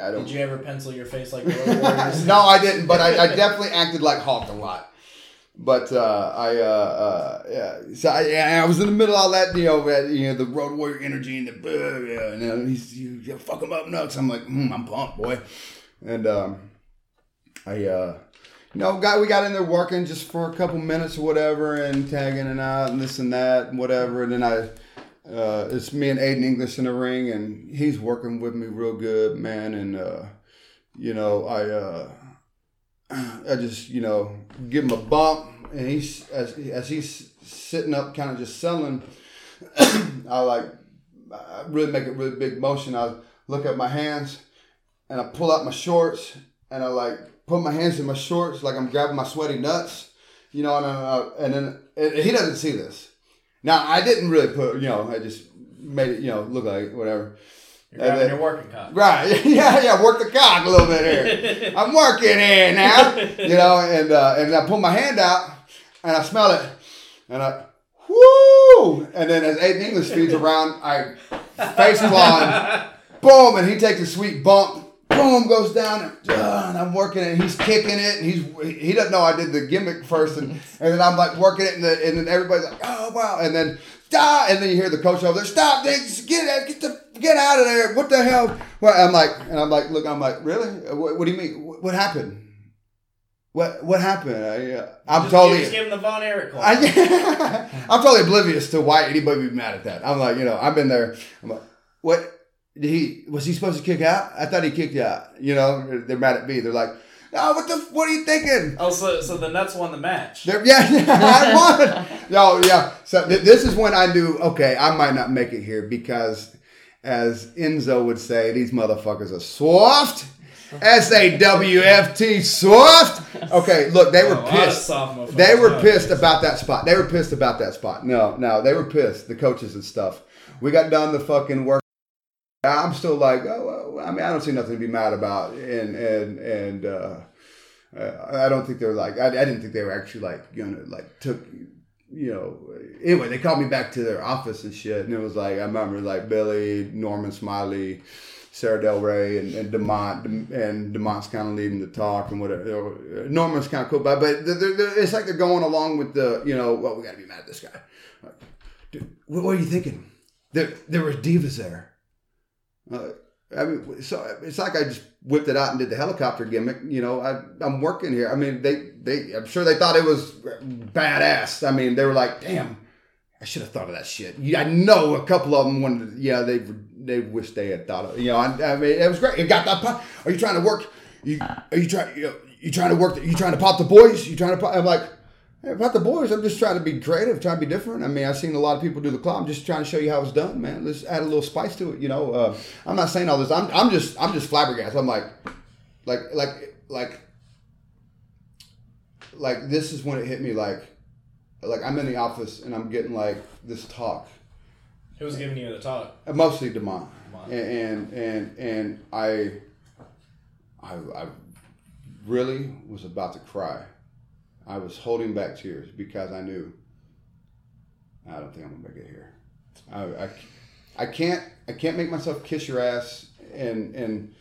I don't. Did you ever pencil your face like the Road Warriors? no, I didn't, but I, I definitely acted like Hawk a lot. But uh, I, uh, uh, yeah, so I, yeah, I was in the middle of all that, you know, that, you know, the road warrior energy and the, uh, yeah, and uh, he's, you, you fuck him up nuts. I'm like, mm, I'm pumped, boy. And um, I, uh, you know, got we got in there working just for a couple minutes or whatever, and tagging and out and this and that and whatever. And then I, uh, it's me and Aiden English in the ring, and he's working with me real good, man. And uh, you know, I, uh, [clears throat] I just you know give him a bump, and he's as as he's sitting up, kind of just selling. [clears throat] I like I really make a really big motion. I look at my hands, and I pull out my shorts, and I like put my hands in my shorts like I'm grabbing my sweaty nuts, you know, and, uh, and then and he doesn't see this. Now I didn't really put, you know, I just made it, you know, look like whatever. You're grabbing your working cock. Right. [laughs] Yeah, yeah. Work the cock a little bit here. [laughs] I'm working here now. You know, and uh, and I pull my hand out and I smell it, and I, whoo! And then as Aiden English feeds around, I face clawing, [laughs] boom, and he takes a sweet bump, boom, goes down, and, and I'm working it, and he's kicking it, and he's he doesn't know I did the gimmick first, and, [laughs] and then I'm like working it, and, the, and then everybody's like, oh wow, and then stop, and then you hear the coach over there, stop, Nick, get out, get the get out of there, what the hell? Well, I'm like, and I'm like, look, I'm like, really? What, what do you mean? What, what happened? What what happened? I, uh, I'm Just, totally. Just give him the Von Erich. I, [laughs] I'm totally oblivious to why anybody would be mad at that. I'm like, you know, I've been there. I'm like, what he? Was he supposed to kick out? I thought he kicked out. You know, they're, mad at me. They're like, no, what the? What are you thinking? oh, so, so the Nuts won the match. They're, yeah, [laughs] I won. No, yeah. So th- this is when I knew, okay, I might not make it here because, as Enzo would say, these motherfuckers are soft. S A W F T soft. Okay, look, they Oh, were of pissed. They were pissed about that spot. They were pissed about that spot. No, no, they were pissed. The coaches and stuff. We got done the fucking work. I'm still like, oh, well, I mean, I don't see nothing to be mad about, and and and uh, I don't think they're like. I, I didn't think they were actually like you know like took. You know, anyway, they called me back to their office and shit, and it was like I remember like Billy, Norman Smiley, Sarah Del Rey, and, and DeMott, and DeMott's kind of leading the talk and whatever. Norman's kind of cool, but but they're, they're, it's like they're going along with the you know, well, we got to be mad at this guy. Like, Dude, what, what are you thinking? There there were divas there. Uh, I mean, so it's like I just whipped it out and did the helicopter gimmick. You know, I, I'm working here. I mean, they, they, I'm sure they thought it was badass. I mean, they were like, damn, I should have thought of that shit. Yeah, I know a couple of them wanted, yeah, they, they wish they had thought of, it. you know, I, I mean, it was great. It got that pop. Are you trying to work? You, are you trying, you, know, you trying to work? You trying to pop the boys? You trying to pop? I'm like, about the boys, I'm just trying to be creative, trying to be different. I mean, I've seen a lot of people do the claw. I'm just trying to show you how it's done, man. Let's add a little spice to it. You know, uh, I'm not saying all this. I'm, I'm just, I'm just flabbergasted. I'm like, like, like, like, like this is when it hit me. Like, like I'm in the office and I'm getting like this talk. Who was giving you the talk? Mostly DeMott, DeMott. and and and I, I, I really was about to cry. I was holding back tears because I knew I don't think I'm gonna make it here. I, I, I can't I can't make myself kiss your ass and and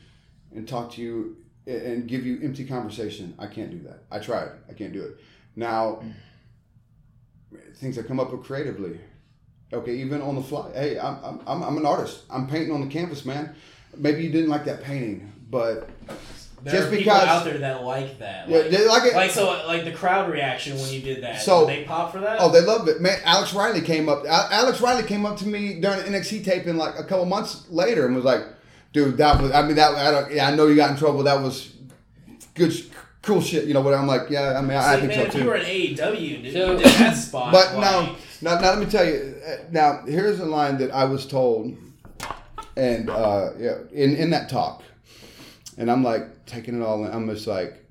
and talk to you and give you empty conversation. I can't do that. I tried. I can't do it. Now things that come up with creatively. Okay, even on the fly. Hey, I'm, I'm, I'm an artist. I'm painting on the canvas, man. Maybe you didn't like that painting, but There just are people because out there that like that. Yeah, Like, they like it. like so, like the crowd reaction when you did that. So- did they pop for that. Oh, they loved it, man. Alex Riley came up. Alex Riley came up to me during an NXT taping like a couple months later and was like, "Dude, that was. I mean, that. I don't. Yeah, I know you got in trouble. That was good, sh- cool shit. You know what? I'm like, yeah. I mean, I, I See, think man, so if too. you were an AEW, dude, So- you did that spot. But like, now, now, now, let me tell you. uh, Now, here's a line that I was told, and uh, yeah, in in that talk, and I'm like taking it all in. I'm just like,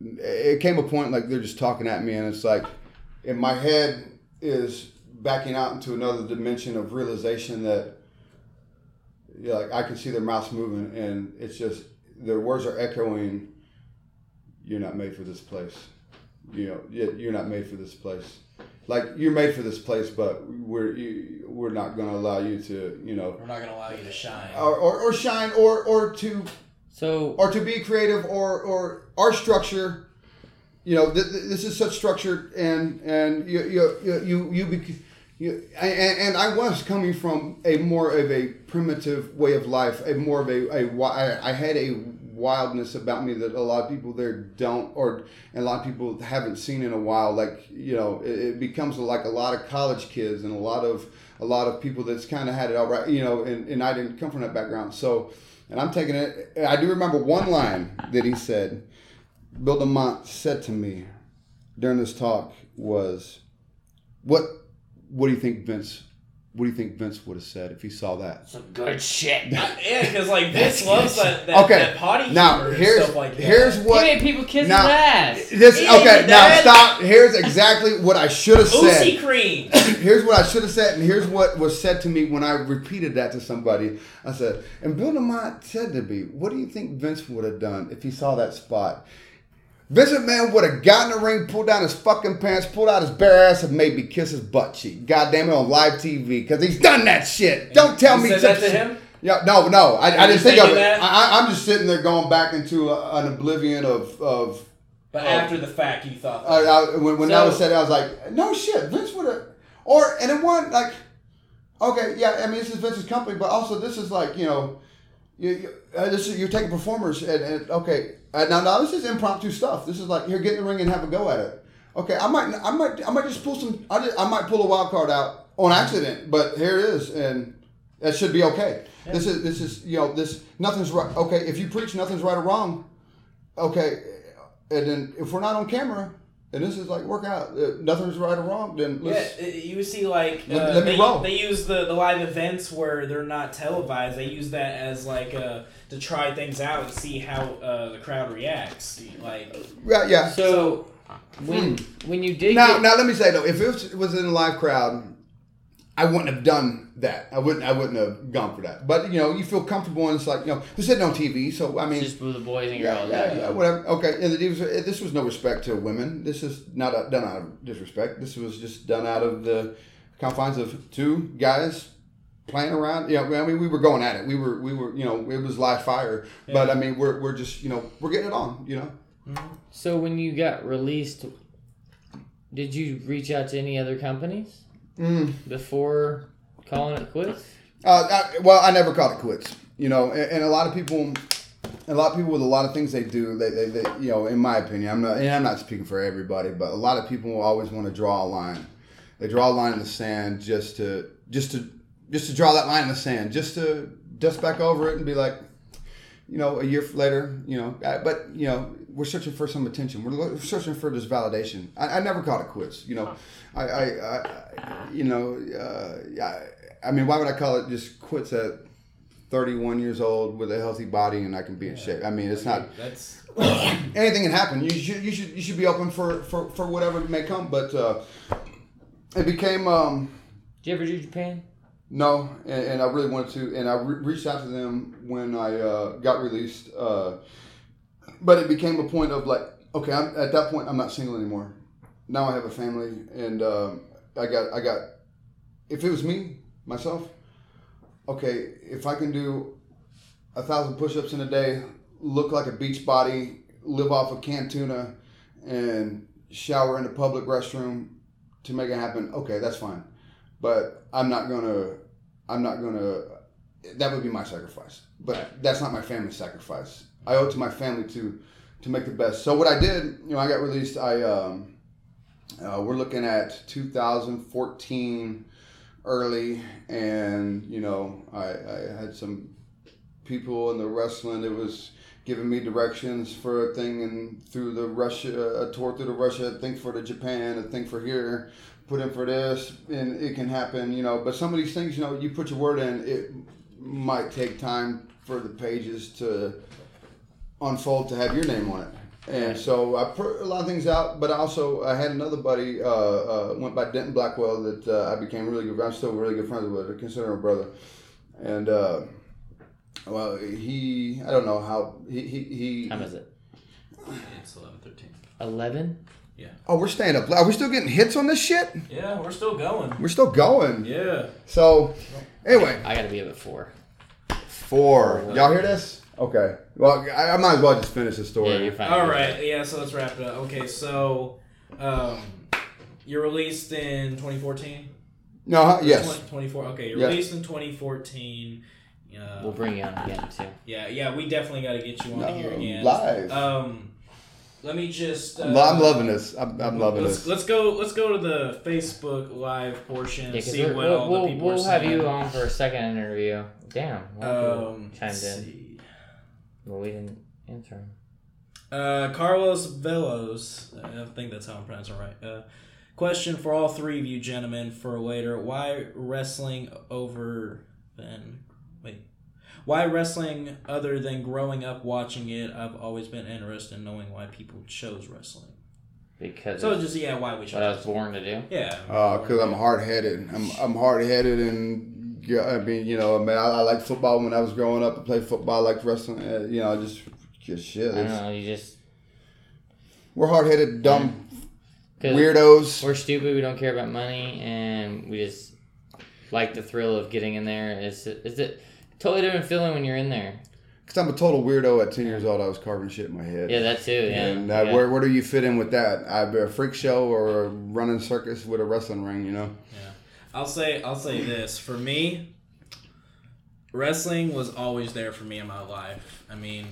it came a point like they're just talking at me, and it's like, in my head is backing out into another dimension of realization that, yeah, like I can see their mouths moving, and it's just their words are echoing. You're not made for this place. You know, you- you're not made for this place like you're made for this place, but we're you, we're not going to allow you to you know we're not gonna allow you to shine. or, or, or shine or or to So or to be creative or or our structure. You know, th- th- this is such structure, and and you you you you, you, you and, and I was coming from a more of a primitive way of life, a more of a, a I had a wildness about me that a lot of people there don't, or a lot of people haven't seen in a while. Like you know, it, it becomes like a lot of college kids and a lot of a lot of people that's kind of had it all right. You know, and, and I didn't come from that background, so. And I'm taking it. I do remember one line that he said. Bill DeMott said to me during this talk was, "What, what do you think Vince? What do you think Vince would have said if he saw that?" some good shit. [laughs] yeah, because like Vince loves that, that, Okay, that potty now humor and here's stuff like that. here's He what. made people kiss now, his ass. This He okay. Now that. stop. Here's exactly what I should have said. Oozy cream. [coughs] here's what I should have said, and here's what was said to me when I repeated that to somebody. I said, and Bill DeMott said to me, "What do you think Vince would have done if he saw that spot?" Vince McMahon would have gotten the ring, pulled down his fucking pants, pulled out his bare ass, and maybe kiss his butt cheek. God damn it, on live TV, because he's done that shit. Don't tell You me said that to him? Yeah, no, no, I, I didn't think of it. that? I, I'm just sitting there going back into a, an oblivion of of But after the fact, you thought. I, That. I, when when that was said, I was like, no shit, Vince would have, or and it wasn't like, okay, yeah, I mean this is Vince's company, but also this is like you know, you, you uh, this is you're taking performers and, and okay, uh, now now this is impromptu stuff. This is like here, get in the ring and have a go at it. Okay, I might I might I might just pull some I just, I might pull a wild card out on accident, but here it is, and that should be okay. This is this is you know this nothing's right. Okay, if you preach nothing's right or wrong, okay, and then if we're not on camera and this is like work out, uh, nothing's right or wrong, then Yeah, let's. uh, you see like Let- uh, let me they, roll. they use the, the live events where they're not televised. They use that as like uh, to try things out and see how uh, the crowd reacts. Like Yeah, yeah. So when when you did Now, get, now let me say though, if it was in a live crowd, I wouldn't have done that. I wouldn't. I wouldn't have gone for that. But you know, you feel comfortable, and it's like you know, this isn't on TV, so I mean, Just with the boys and girls. yeah, yeah, whatever. Okay, and it was, this was no respect to women. This is not a, done out of disrespect. This was just done out of the confines of two guys playing around. Yeah, I mean, we were going at it. We were, we were, you know, it was live fire. Yeah. But I mean, we're, we're just, you know, we're getting it on. You know, mm-hmm. So when you got released, did you reach out to any other companies Mm. before calling it quits? Uh, I, well, I never called it quits. You know, and, and a lot of people, a lot of people with a lot of things they do, they, they, they, you know, in my opinion, I'm not, and I'm not speaking for everybody, but a lot of people will always want to draw a line. They draw a line in the sand just to, just to, just to draw that line in the sand, just to dust back over it and be like, you know, a year later, you know, I- but you know, we're searching for some attention. We're searching for this validation. I, I never called it quits. You know, I, I, I I- you know, uh, yeah. I mean, why would I call it just quits at 31 years old with a healthy body and I can be in shape? I mean, it's not That's [coughs] anything can happen. You should, you should, you should be open for, for, for whatever may come. But uh, it became. Um, Did you ever do Japan? no, and, and I really wanted to, and I re- reached out to them when I uh, got released. Uh, but it became a point of like, okay, I'm, at that point, I'm not single anymore. Now I have a family, and um, I got, I got. If it was me, myself, okay, if I can do a thousand push-ups in a day, look like a beach body, live off of canned tuna, and shower in a public restroom to make it happen, okay, that's fine. But I'm not gonna, I'm not gonna. That would be my sacrifice. But that's not my family's sacrifice. I owe it to my family to, to make the best. So what I did, you know, I got released. I um, uh, we're looking at 2014 early, and you know, I, I had some people in the wrestling that was giving me directions for a thing and through the Russia, a tour through the Russia, a thing for the Japan, a thing for here, put in for this, and it can happen, you know. But some of these things, you know, you put your word in, it might take time for the pages to unfold to have your name on it. And so I put a lot of things out, but I also I had another buddy, uh, uh, went by Denton Blackwell, that uh, I became really good. I'm still really good friends with. I consider him a brother. And uh, well, he, I don't know how he he. he Time is it? it's 11, 13. Eleven. Yeah. oh, we're staying up. Are we still getting hits on this shit? Yeah, we're still going. We're still going. Yeah. So, anyway, I gotta be up at four. four. Y'all hear this? Okay. Well, I, I might as well just finish the story. Yeah, you're fine. All right. Yeah. So let's wrap it up. Okay. So, um, you're released in 2014. No, huh? yes. 20, 24. Okay. You're Yeah. released in 2014. Uh, We'll bring you on again too. yeah. Yeah. We definitely got to get you on No, here again. live. Um, let me just. Uh, I'm, I'm loving this. I'm, I'm loving Let's, this. let's go. Let's go to the Facebook live portion. Yeah, see we're- what we'll, all we'll, the people we'll have you on for a second interview. Damn. a lot of people Um, chimed let's in. see. Well, we didn't answer him. Uh, Carlos Velos, I think that's how I'm pronouncing it right. Uh, question for all three of you gentlemen for later: Why wrestling over than wait? Why wrestling other than growing up watching it? I've always been interested in knowing why people chose wrestling. Because So it's just yeah, why we chose. what I was born to do. Yeah. Because Uh, I'm hard headed. I'm I'm hard headed, and yeah, I mean, you know, I mean, I, I liked football when I was growing up. I played football. I liked wrestling. Uh, you know, just just shit. I don't know. You just we're hard headed, dumb weirdos. We're stupid. We don't care about money, and we just like the thrill of getting in there. Is it? Is it's a totally different feeling when you're in there. Because I'm a total weirdo. At ten years old, I was carving shit in my head. Yeah, that too. Yeah. And uh, yeah. where where do you fit in with that? Either a freak show or a running circus with a wrestling ring. You know. I'll say I'll say this for me. Wrestling was always there for me in my life. I mean,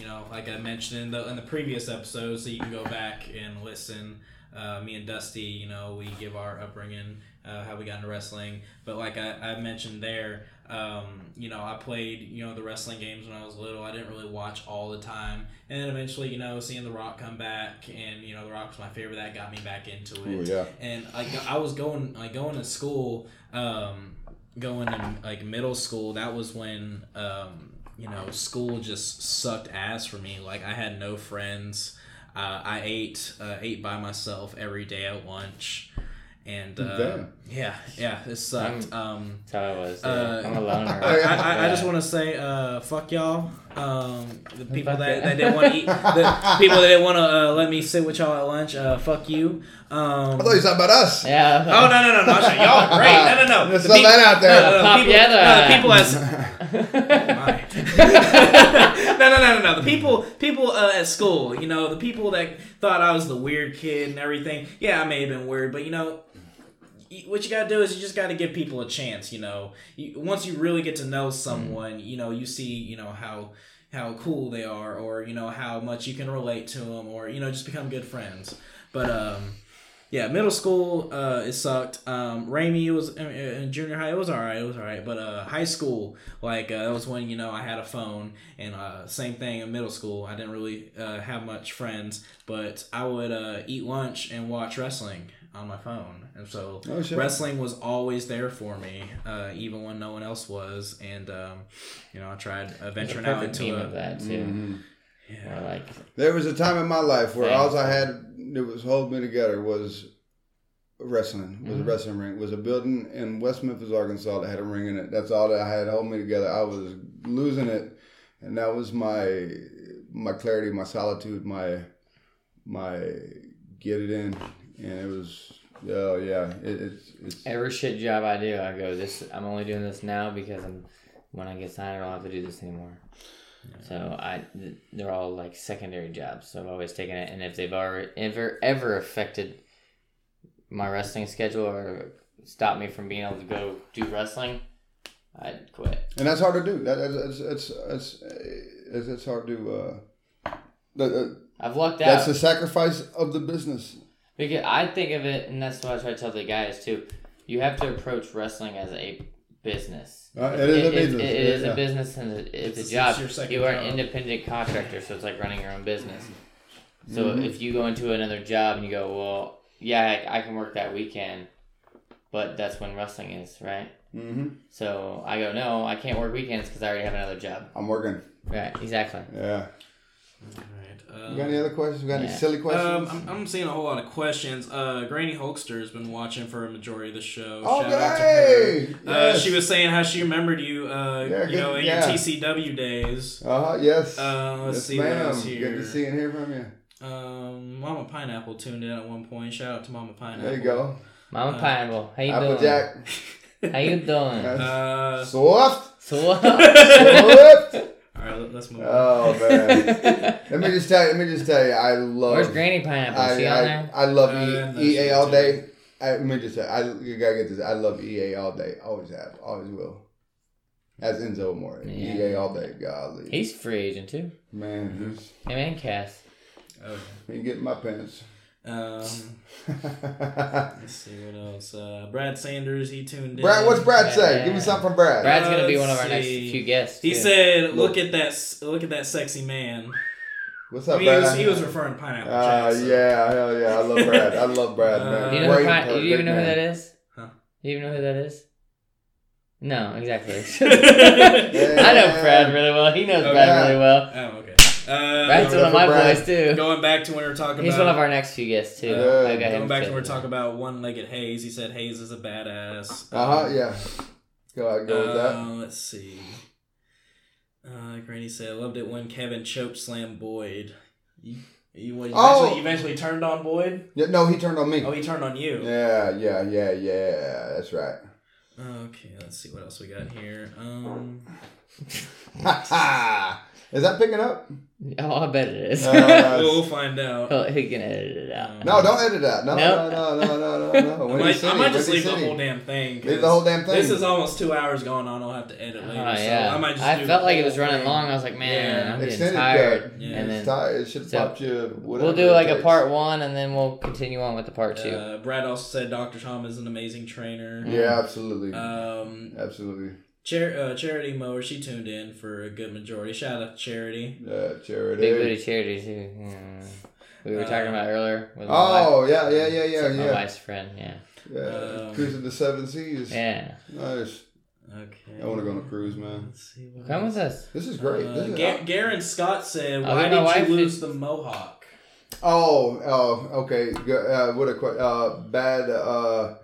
you know, like I mentioned in the in the previous episode, so you can go back and listen. Uh, me and Dusty, you know, we give our upbringing, uh, how we got into wrestling. But like I, I mentioned there, um, you know, I played, you know, the wrestling games when I was little. I didn't really watch all the time, and then eventually, you know, seeing The Rock come back, and you know, The Rock was my favorite. That got me back into it Ooh, yeah. and like I was going like going to school, um, going in like middle school. That was when um, you know school just sucked ass for me. Like I had no friends. Uh, I ate uh, ate by myself every day at lunch, And uh, yeah, yeah, it sucked. Um, That's how I was. Yeah. Uh, I'm a loner. [laughs] I, I, I just want to say, uh, fuck y'all. Um, the people that, that didn't want to eat, the [laughs] people that didn't want to uh, let me sit with y'all at lunch. Uh, fuck you. Um, I thought you were talking about us. Yeah. Oh no no no no! I'm Y'all are great. No no no. Let's The throw peop- that out there. No, no, no, Pop people, the no, the people as [laughs] no no no no no. The people people uh, at school. You know the people that thought I was the weird kid and everything. Yeah, I may have been weird, but you know. What you gotta do is you just gotta give people a chance. You know, once you really get to know someone, you know, you see, you know how how cool they are, or you know how much you can relate to them, or you know just become good friends. But um, yeah, middle school, uh, it sucked. Um, Raimi was in junior high. It was all right. It was all right. But uh, high school, like uh, that was when you know I had a phone, and uh, same thing in middle school. I didn't really uh, have much friends, but I would uh, eat lunch and watch wrestling on my phone, and so Oh, shit. wrestling was always there for me, uh, even when no one else was. And um, you know, I tried uh, venturing out into team a of that too. Mm-hmm. yeah. Like There was a time in my life where Thanks. all I had that was holding me together was wrestling. Was a wrestling ring. Was a building in West Memphis, Arkansas that had a ring in it. That's all that I had holding me together. I was losing it, and that was my my clarity, my solitude, my my get it in, and it was oh yeah, it, it's it's every shit job I do, I go this. I'm only doing this now because I'm when I get signed, I don't have to do this anymore. So I, they're all like secondary jobs. So I've always taken it, and if they've ever ever ever affected my wrestling schedule or stopped me from being able to go do wrestling, I'd quit. and that's hard to do. That it's it's it's it's, it's hard to. Uh, that, that- I've lucked out. that's the sacrifice of the business. Because I think of it, and that's what I try to tell the guys too. You have to approach wrestling as a business. Uh, it is a business. It, it is Yeah. a business, and it- it's, It's- a job. it's your you are an independent contractor, so it's like running your own business. So Mm-hmm. if you go into another job and you go, well, yeah, I, I can work that weekend, but that's when wrestling is, right? Mm-hmm. So I go, no, I can't work weekends because I already have another job. I'm working. Right? Exactly. Yeah. Right. You got any other questions? You got any Yeah. silly Um, questions? I'm, I'm seeing a whole lot of questions. Uh, Granny Hulkster has been watching for a majority of the show. Oh, Shout out to hey! her. Uh, she was saying how she remembered you, uh, Yeah, you good- know, in yeah. your TCW days. Uh huh. Yes. Uh, let's yes, see what ma'am. else Good to see and hear from you. Um, Mama Pineapple tuned in at one point. Shout out to Mama Pineapple. There you go. Mama Pineapple, how you Applejack. doing? How you doing? Uh, Soft. so Soft. All right, let- let's move on. Oh man. [laughs] let me just tell you. Let me just tell you. I love. Where's Granny Pineapple? I, she on I, there? I love Uh, E- no, EA she's all day. I, let me just say, I you gotta get this. I love EA all day. Always have. Always will. As Enzo Amore. Yeah. EA all day. Golly. He's free agent too. man, he's, Him and Cass. Okay. he getting my pants. Um, [laughs] let's see what else. Uh, Brad Sanders, he tuned in. Brad, what's Brad say? Give me something from Brad. Brad's gonna be one of let's our next see. few guests. He too. said, "Look at that, look at that sexy man." What's I up, mean, he Brad? was, he was referring to pineapple. Uh, Jack, so- yeah, hell yeah. I love Brad. I love Brad, Uh, man. Do you know who Pine- do you even big know who that is? Huh? Do you even know who that is? No, exactly. Yeah. [laughs] [laughs] I know Brad really well. He knows Okay. Brad really well. Oh, okay. Uh, Brad's no, one of my for Brad. boys too. going back to when we were talking He's about one of our next few guests too. Yeah. I got him going back to when we were scheduled. talking about one-legged Hayes. He said Hayes is a badass. Uh huh, yeah. Go ahead, go with that. Uh, let's see. Uh, Granny said, "I loved it when Kevin choke slam Boyd." You, you, you Oh! eventually, you eventually turned on Boyd. Yeah, no, he turned on me. Oh, he turned on you. Yeah, yeah, yeah, yeah. That's right. Okay, let's see what else we got here. Um, [laughs] Is that picking up? Oh, I bet it is. Uh, we'll find out. He'll- he can edit it out. no, don't edit that. No, Nope. no, no, no, no, no, no. I Windy might, I might just Windy leave the whole damn thing. Leave 'cause the whole damn thing. This is almost two hours going on. I'll have to edit Oh later. so yeah, I might just. I do felt like it was running thing. long. I was like, man, Yeah. I'm getting Extended tired. cut. Yeah. And It's tired. It should So, pop you. Whatever we'll do it like a part one, and then we'll continue on with the part two. Uh, Brad also said Dr. Tom is an amazing trainer. Yeah, absolutely, Um, absolutely. Char- uh, Charity Mower, she tuned in for a good majority. Shout out to Charity. Yeah, charity. Big booty charity too. Yeah. We were talking about earlier with my Oh wife, yeah, yeah, yeah, yeah, my yeah. wife's friend. Yeah, yeah. Um, Cruising the seven seas. yeah. Nice. Okay. I want to go on a cruise, man. Let's see what Come else. with us. This is great. Uh, this is Ga- Garen Scott said, I'll "Why get did you to- lose the mohawk?" Oh, oh, okay. Good. Uh, what a que- uh, bad. Uh,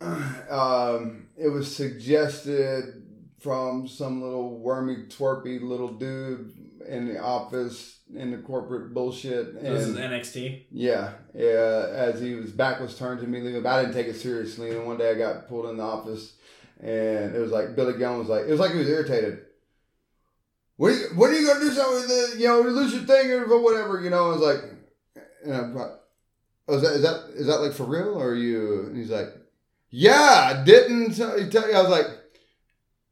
[clears throat] um, it was suggested from some little wormy, twerpy little dude in the office in the corporate bullshit. And This is NXT. yeah, yeah. As he was back was turned to me, leaving, but I didn't take it seriously. And one day I got pulled in the office, and it was like Billy Gunn was like, it was like he was irritated. What are you, what are you gonna do something with the, you know, lose your thing or whatever, you know? I was like, and I'm like, oh, is that is that is that like for real or are you? And he's like, yeah, I didn't. Tell you. I was like,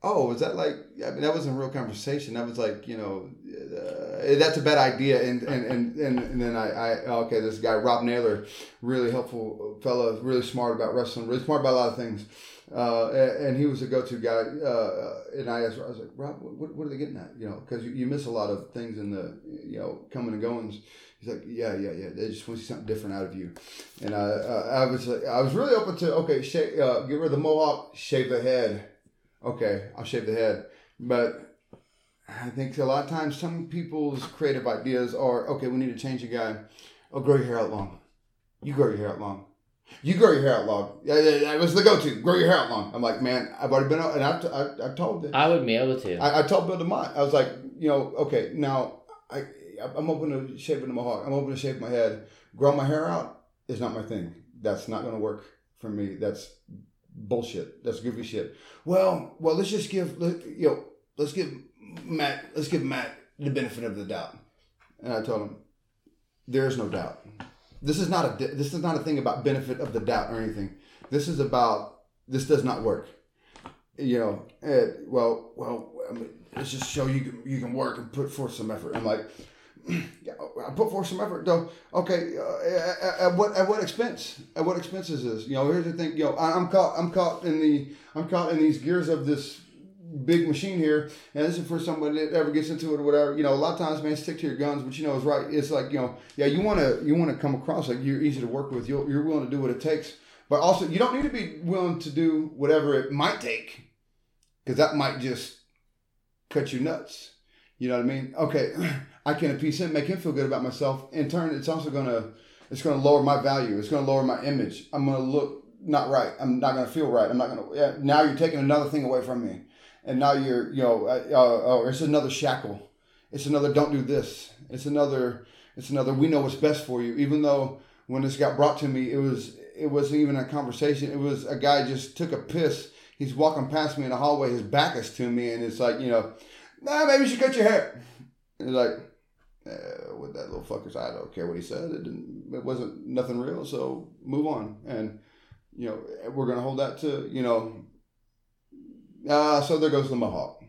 oh, is that like? I mean, that wasn't a real conversation. That was like, you know, uh, that's a bad idea. And and and and, and then I, I okay, this guy Rob Naylor, really helpful fellow, really smart about wrestling, really smart about a lot of things. Uh, and, he was a go-to guy. Uh, and I asked, I was like, Rob, what, what are they getting at? You know, because you, you miss a lot of things in the, you know, coming and goings. He's like, yeah, yeah, yeah. They just want to see something different out of you. And I, uh, I was, I was really open to, okay, shave, uh, get rid of the mohawk, shave the head. Okay, I'll shave the head. But I think a lot of times some people's creative ideas are, okay, we need to change a guy. Oh, grow your hair out long. You grow your hair out long. You grow your hair out long. Yeah, yeah, that was the go-to. Grow your hair out long. I'm like, man, I've already been out, and I, I, I told it. I would be able to. I, I told Bill DeMott, I was like, you know, okay, now I, I'm open to shaving the mohawk. I'm open to shave my head. Grow my hair out is not my thing. That's not going to work for me. That's bullshit. That's goofy shit. Well, well, let's just give, let, you know, let's give Matt, let's give Matt the benefit of the doubt. And I told him, there is no doubt. This is not a, this is not a thing about benefit of the doubt or anything. This is about, this does not work you know, eh, well, well, I mean, let's just show you can, you can work and put forth some effort. I'm like, [clears throat] yeah, I put forth some effort though. Okay, uh, at, at what at what expense? At what expense is this? You know, here's the thing. You know, I, I'm caught. I'm caught in the. I'm caught in these gears of this big machine here, and this is for somebody that ever gets into it or whatever. You know, a lot of times, man, stick to your guns. But you know, it's right. It's like you know, yeah, you want to you want to come across like you're easy to work with. You're, you're willing to do what it takes, but also you don't need to be willing to do whatever it might take because that might just cut you nuts. You know what I mean? Okay, [clears throat] I can appease him, make him feel good about myself. In turn, it's also gonna it's gonna lower my value. It's gonna lower my image. I'm gonna look not right. I'm not gonna feel right. I'm not gonna. Yeah, now you're taking another thing away from me, and now you're you know, uh, uh, uh, it's another shackle. It's another don't do this. It's another. It's another. We know what's best for you. Even though when this got brought to me, it was it wasn't even a conversation. It was a guy just took a piss he's walking past me in the hallway. His back is to me, and it's like, you know, nah, maybe you should cut your hair. And like, eh, with that little fucker's, I don't care what he said. It didn't. It wasn't nothing real. So move on. And you know, we're gonna hold that to you know. Uh, so there goes the mohawk.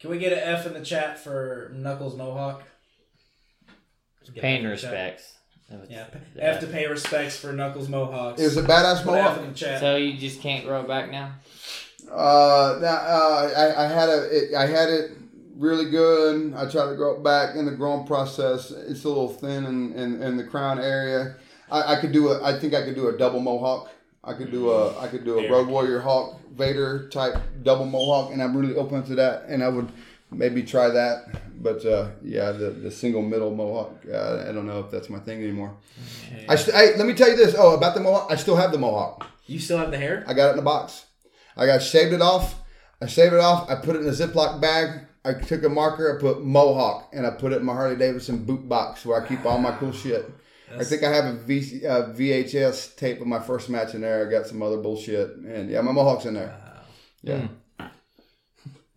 Can we get an F in the chat for Knuckles Mohawk? Get Paying F in the chat. respects. Yeah, p- F to pay respects for Knuckles Mohawks. It was a badass Put mohawk. in the chat. So you just can't grow it back now? Uh, now, uh, I, I had a, it, I had it really good. I try to grow it back in the growing process. It's a little thin in, in, in the crown area. I, I could do a, I think I could do a double mohawk. I could do a, I could do a Road Warrior Hawk Vader type double mohawk, and I'm really open to that. And I would maybe try that. But uh, yeah, the, the single middle mohawk, uh, I don't know if that's my thing anymore. I, st- I let me tell you this. Oh, about the mohawk, I still have the mohawk. you still have the hair? I got it in a box. I got shaved it off. I shaved it off. I put it in a Ziploc bag. I took a marker. I put Mohawk, and I put it in my Harley Davidson boot box where I keep all my cool shit. I think I have a v, uh, VHS tape of my first match in there. I got some other bullshit, and yeah, my Mohawk's in there. Yeah,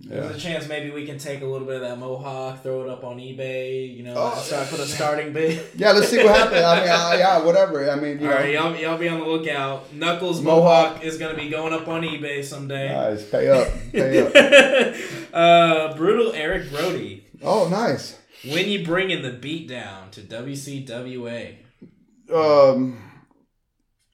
There's a chance maybe we can take a little bit of that Mohawk, throw it up on eBay, you know, Oh, start put a starting bid. yeah. Let's see what happens. I mean, uh, yeah, whatever. I mean, you All know, right, y'all, y'all be on the lookout. Knuckles Mohawk. Mohawk, is going to be going up on eBay someday. nice. Pay up, pay up. [laughs] uh, Brutal Eric Brody. Oh, nice. When you bringing the beat down to WCWA? Um.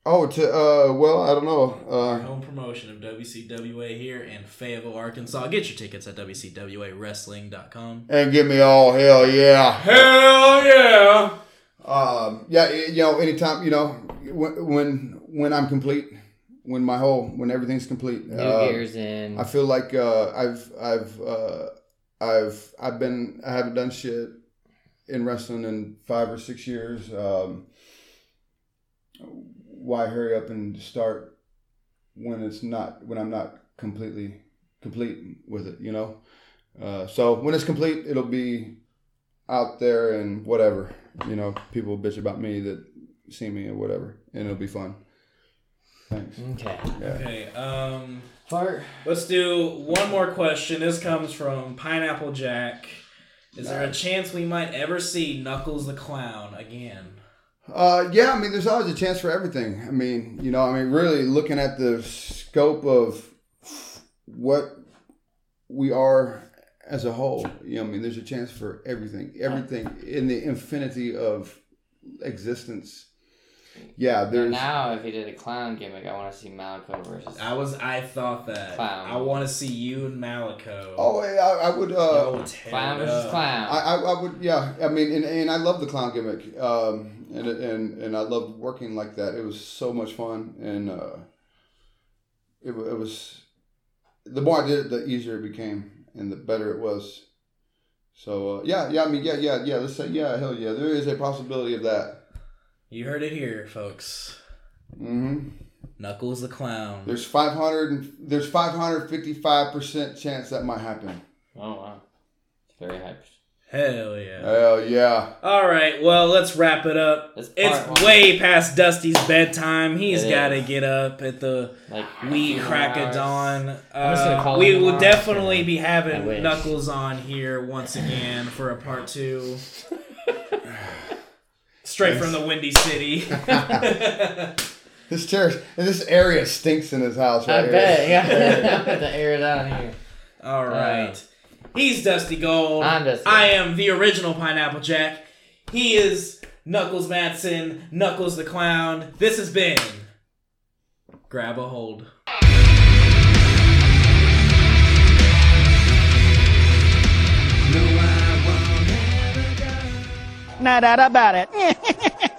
Oh, to uh. Well, I don't know. Uh. Home promotion of WCWA here in Fayetteville, Arkansas. Get your tickets at WCWAWrestling.com. And give me all hell yeah. Hell yeah! Um, yeah, y- you know, anytime, you know, when when when I'm complete, when my whole when everything's complete, New uh, gears in. I feel like uh, I've I've uh, I've I've been I haven't done shit in wrestling in five or six years. Um, why hurry up and start when it's not when I'm not completely complete with it, you know? Uh, so when it's complete, it'll be out there and whatever, you know. People bitch about me that see me or whatever, and it'll be fun. Thanks. Okay. Yeah. Okay. Um, Fart. let's do one more question. This comes from Pineapple Jack. Is there a chance we might ever see Knuckles the Clown again? Uh, yeah, I mean, there's always a chance for everything. I mean, you know, I mean, really looking at the scope of what we are as a whole, you know, I mean, there's a chance for everything, everything in the infinity of existence. Yeah, there's. Now, if he did a clown gimmick, I want to see Malco versus. I was. I thought that. Clown. I want to see you and Malico. Oh, I, I would. Uh, Yo, Clown it versus clown. I, I, I would, yeah. I mean, and, and I love the clown gimmick, um, and and and I loved working like that. It was so much fun, and uh, it it was. The more I did it, the easier it became, and the better it was. So uh, yeah, yeah. I mean, yeah, yeah, yeah. Let's say yeah, hell yeah. There is a possibility of that. You heard it here, folks. Mm hmm Knuckles the Clown. There's five hundred and there's five hundred fifty five percent chance that might happen. oh wow, it's very high. Hell yeah. Hell yeah. All right, well, let's wrap it up. That's It's one. way past Dusty's bedtime. He's It got to get up at the Like wee few crack of hours. dawn. I'm just gonna Uh, we will definitely be having. Knuckles on here once again for a part two. [laughs] Straight from the Windy City. [laughs] This chair and this area stinks in his house. I Right bet. Yeah, [laughs] I'm gonna air it out here. All right. He's Dusty Gold. I'm Dusty I am the original Pineapple Jack. He is Knuckles Madsen, Knuckles the Clown. This has been Grab a Hold. No doubt about it. [laughs]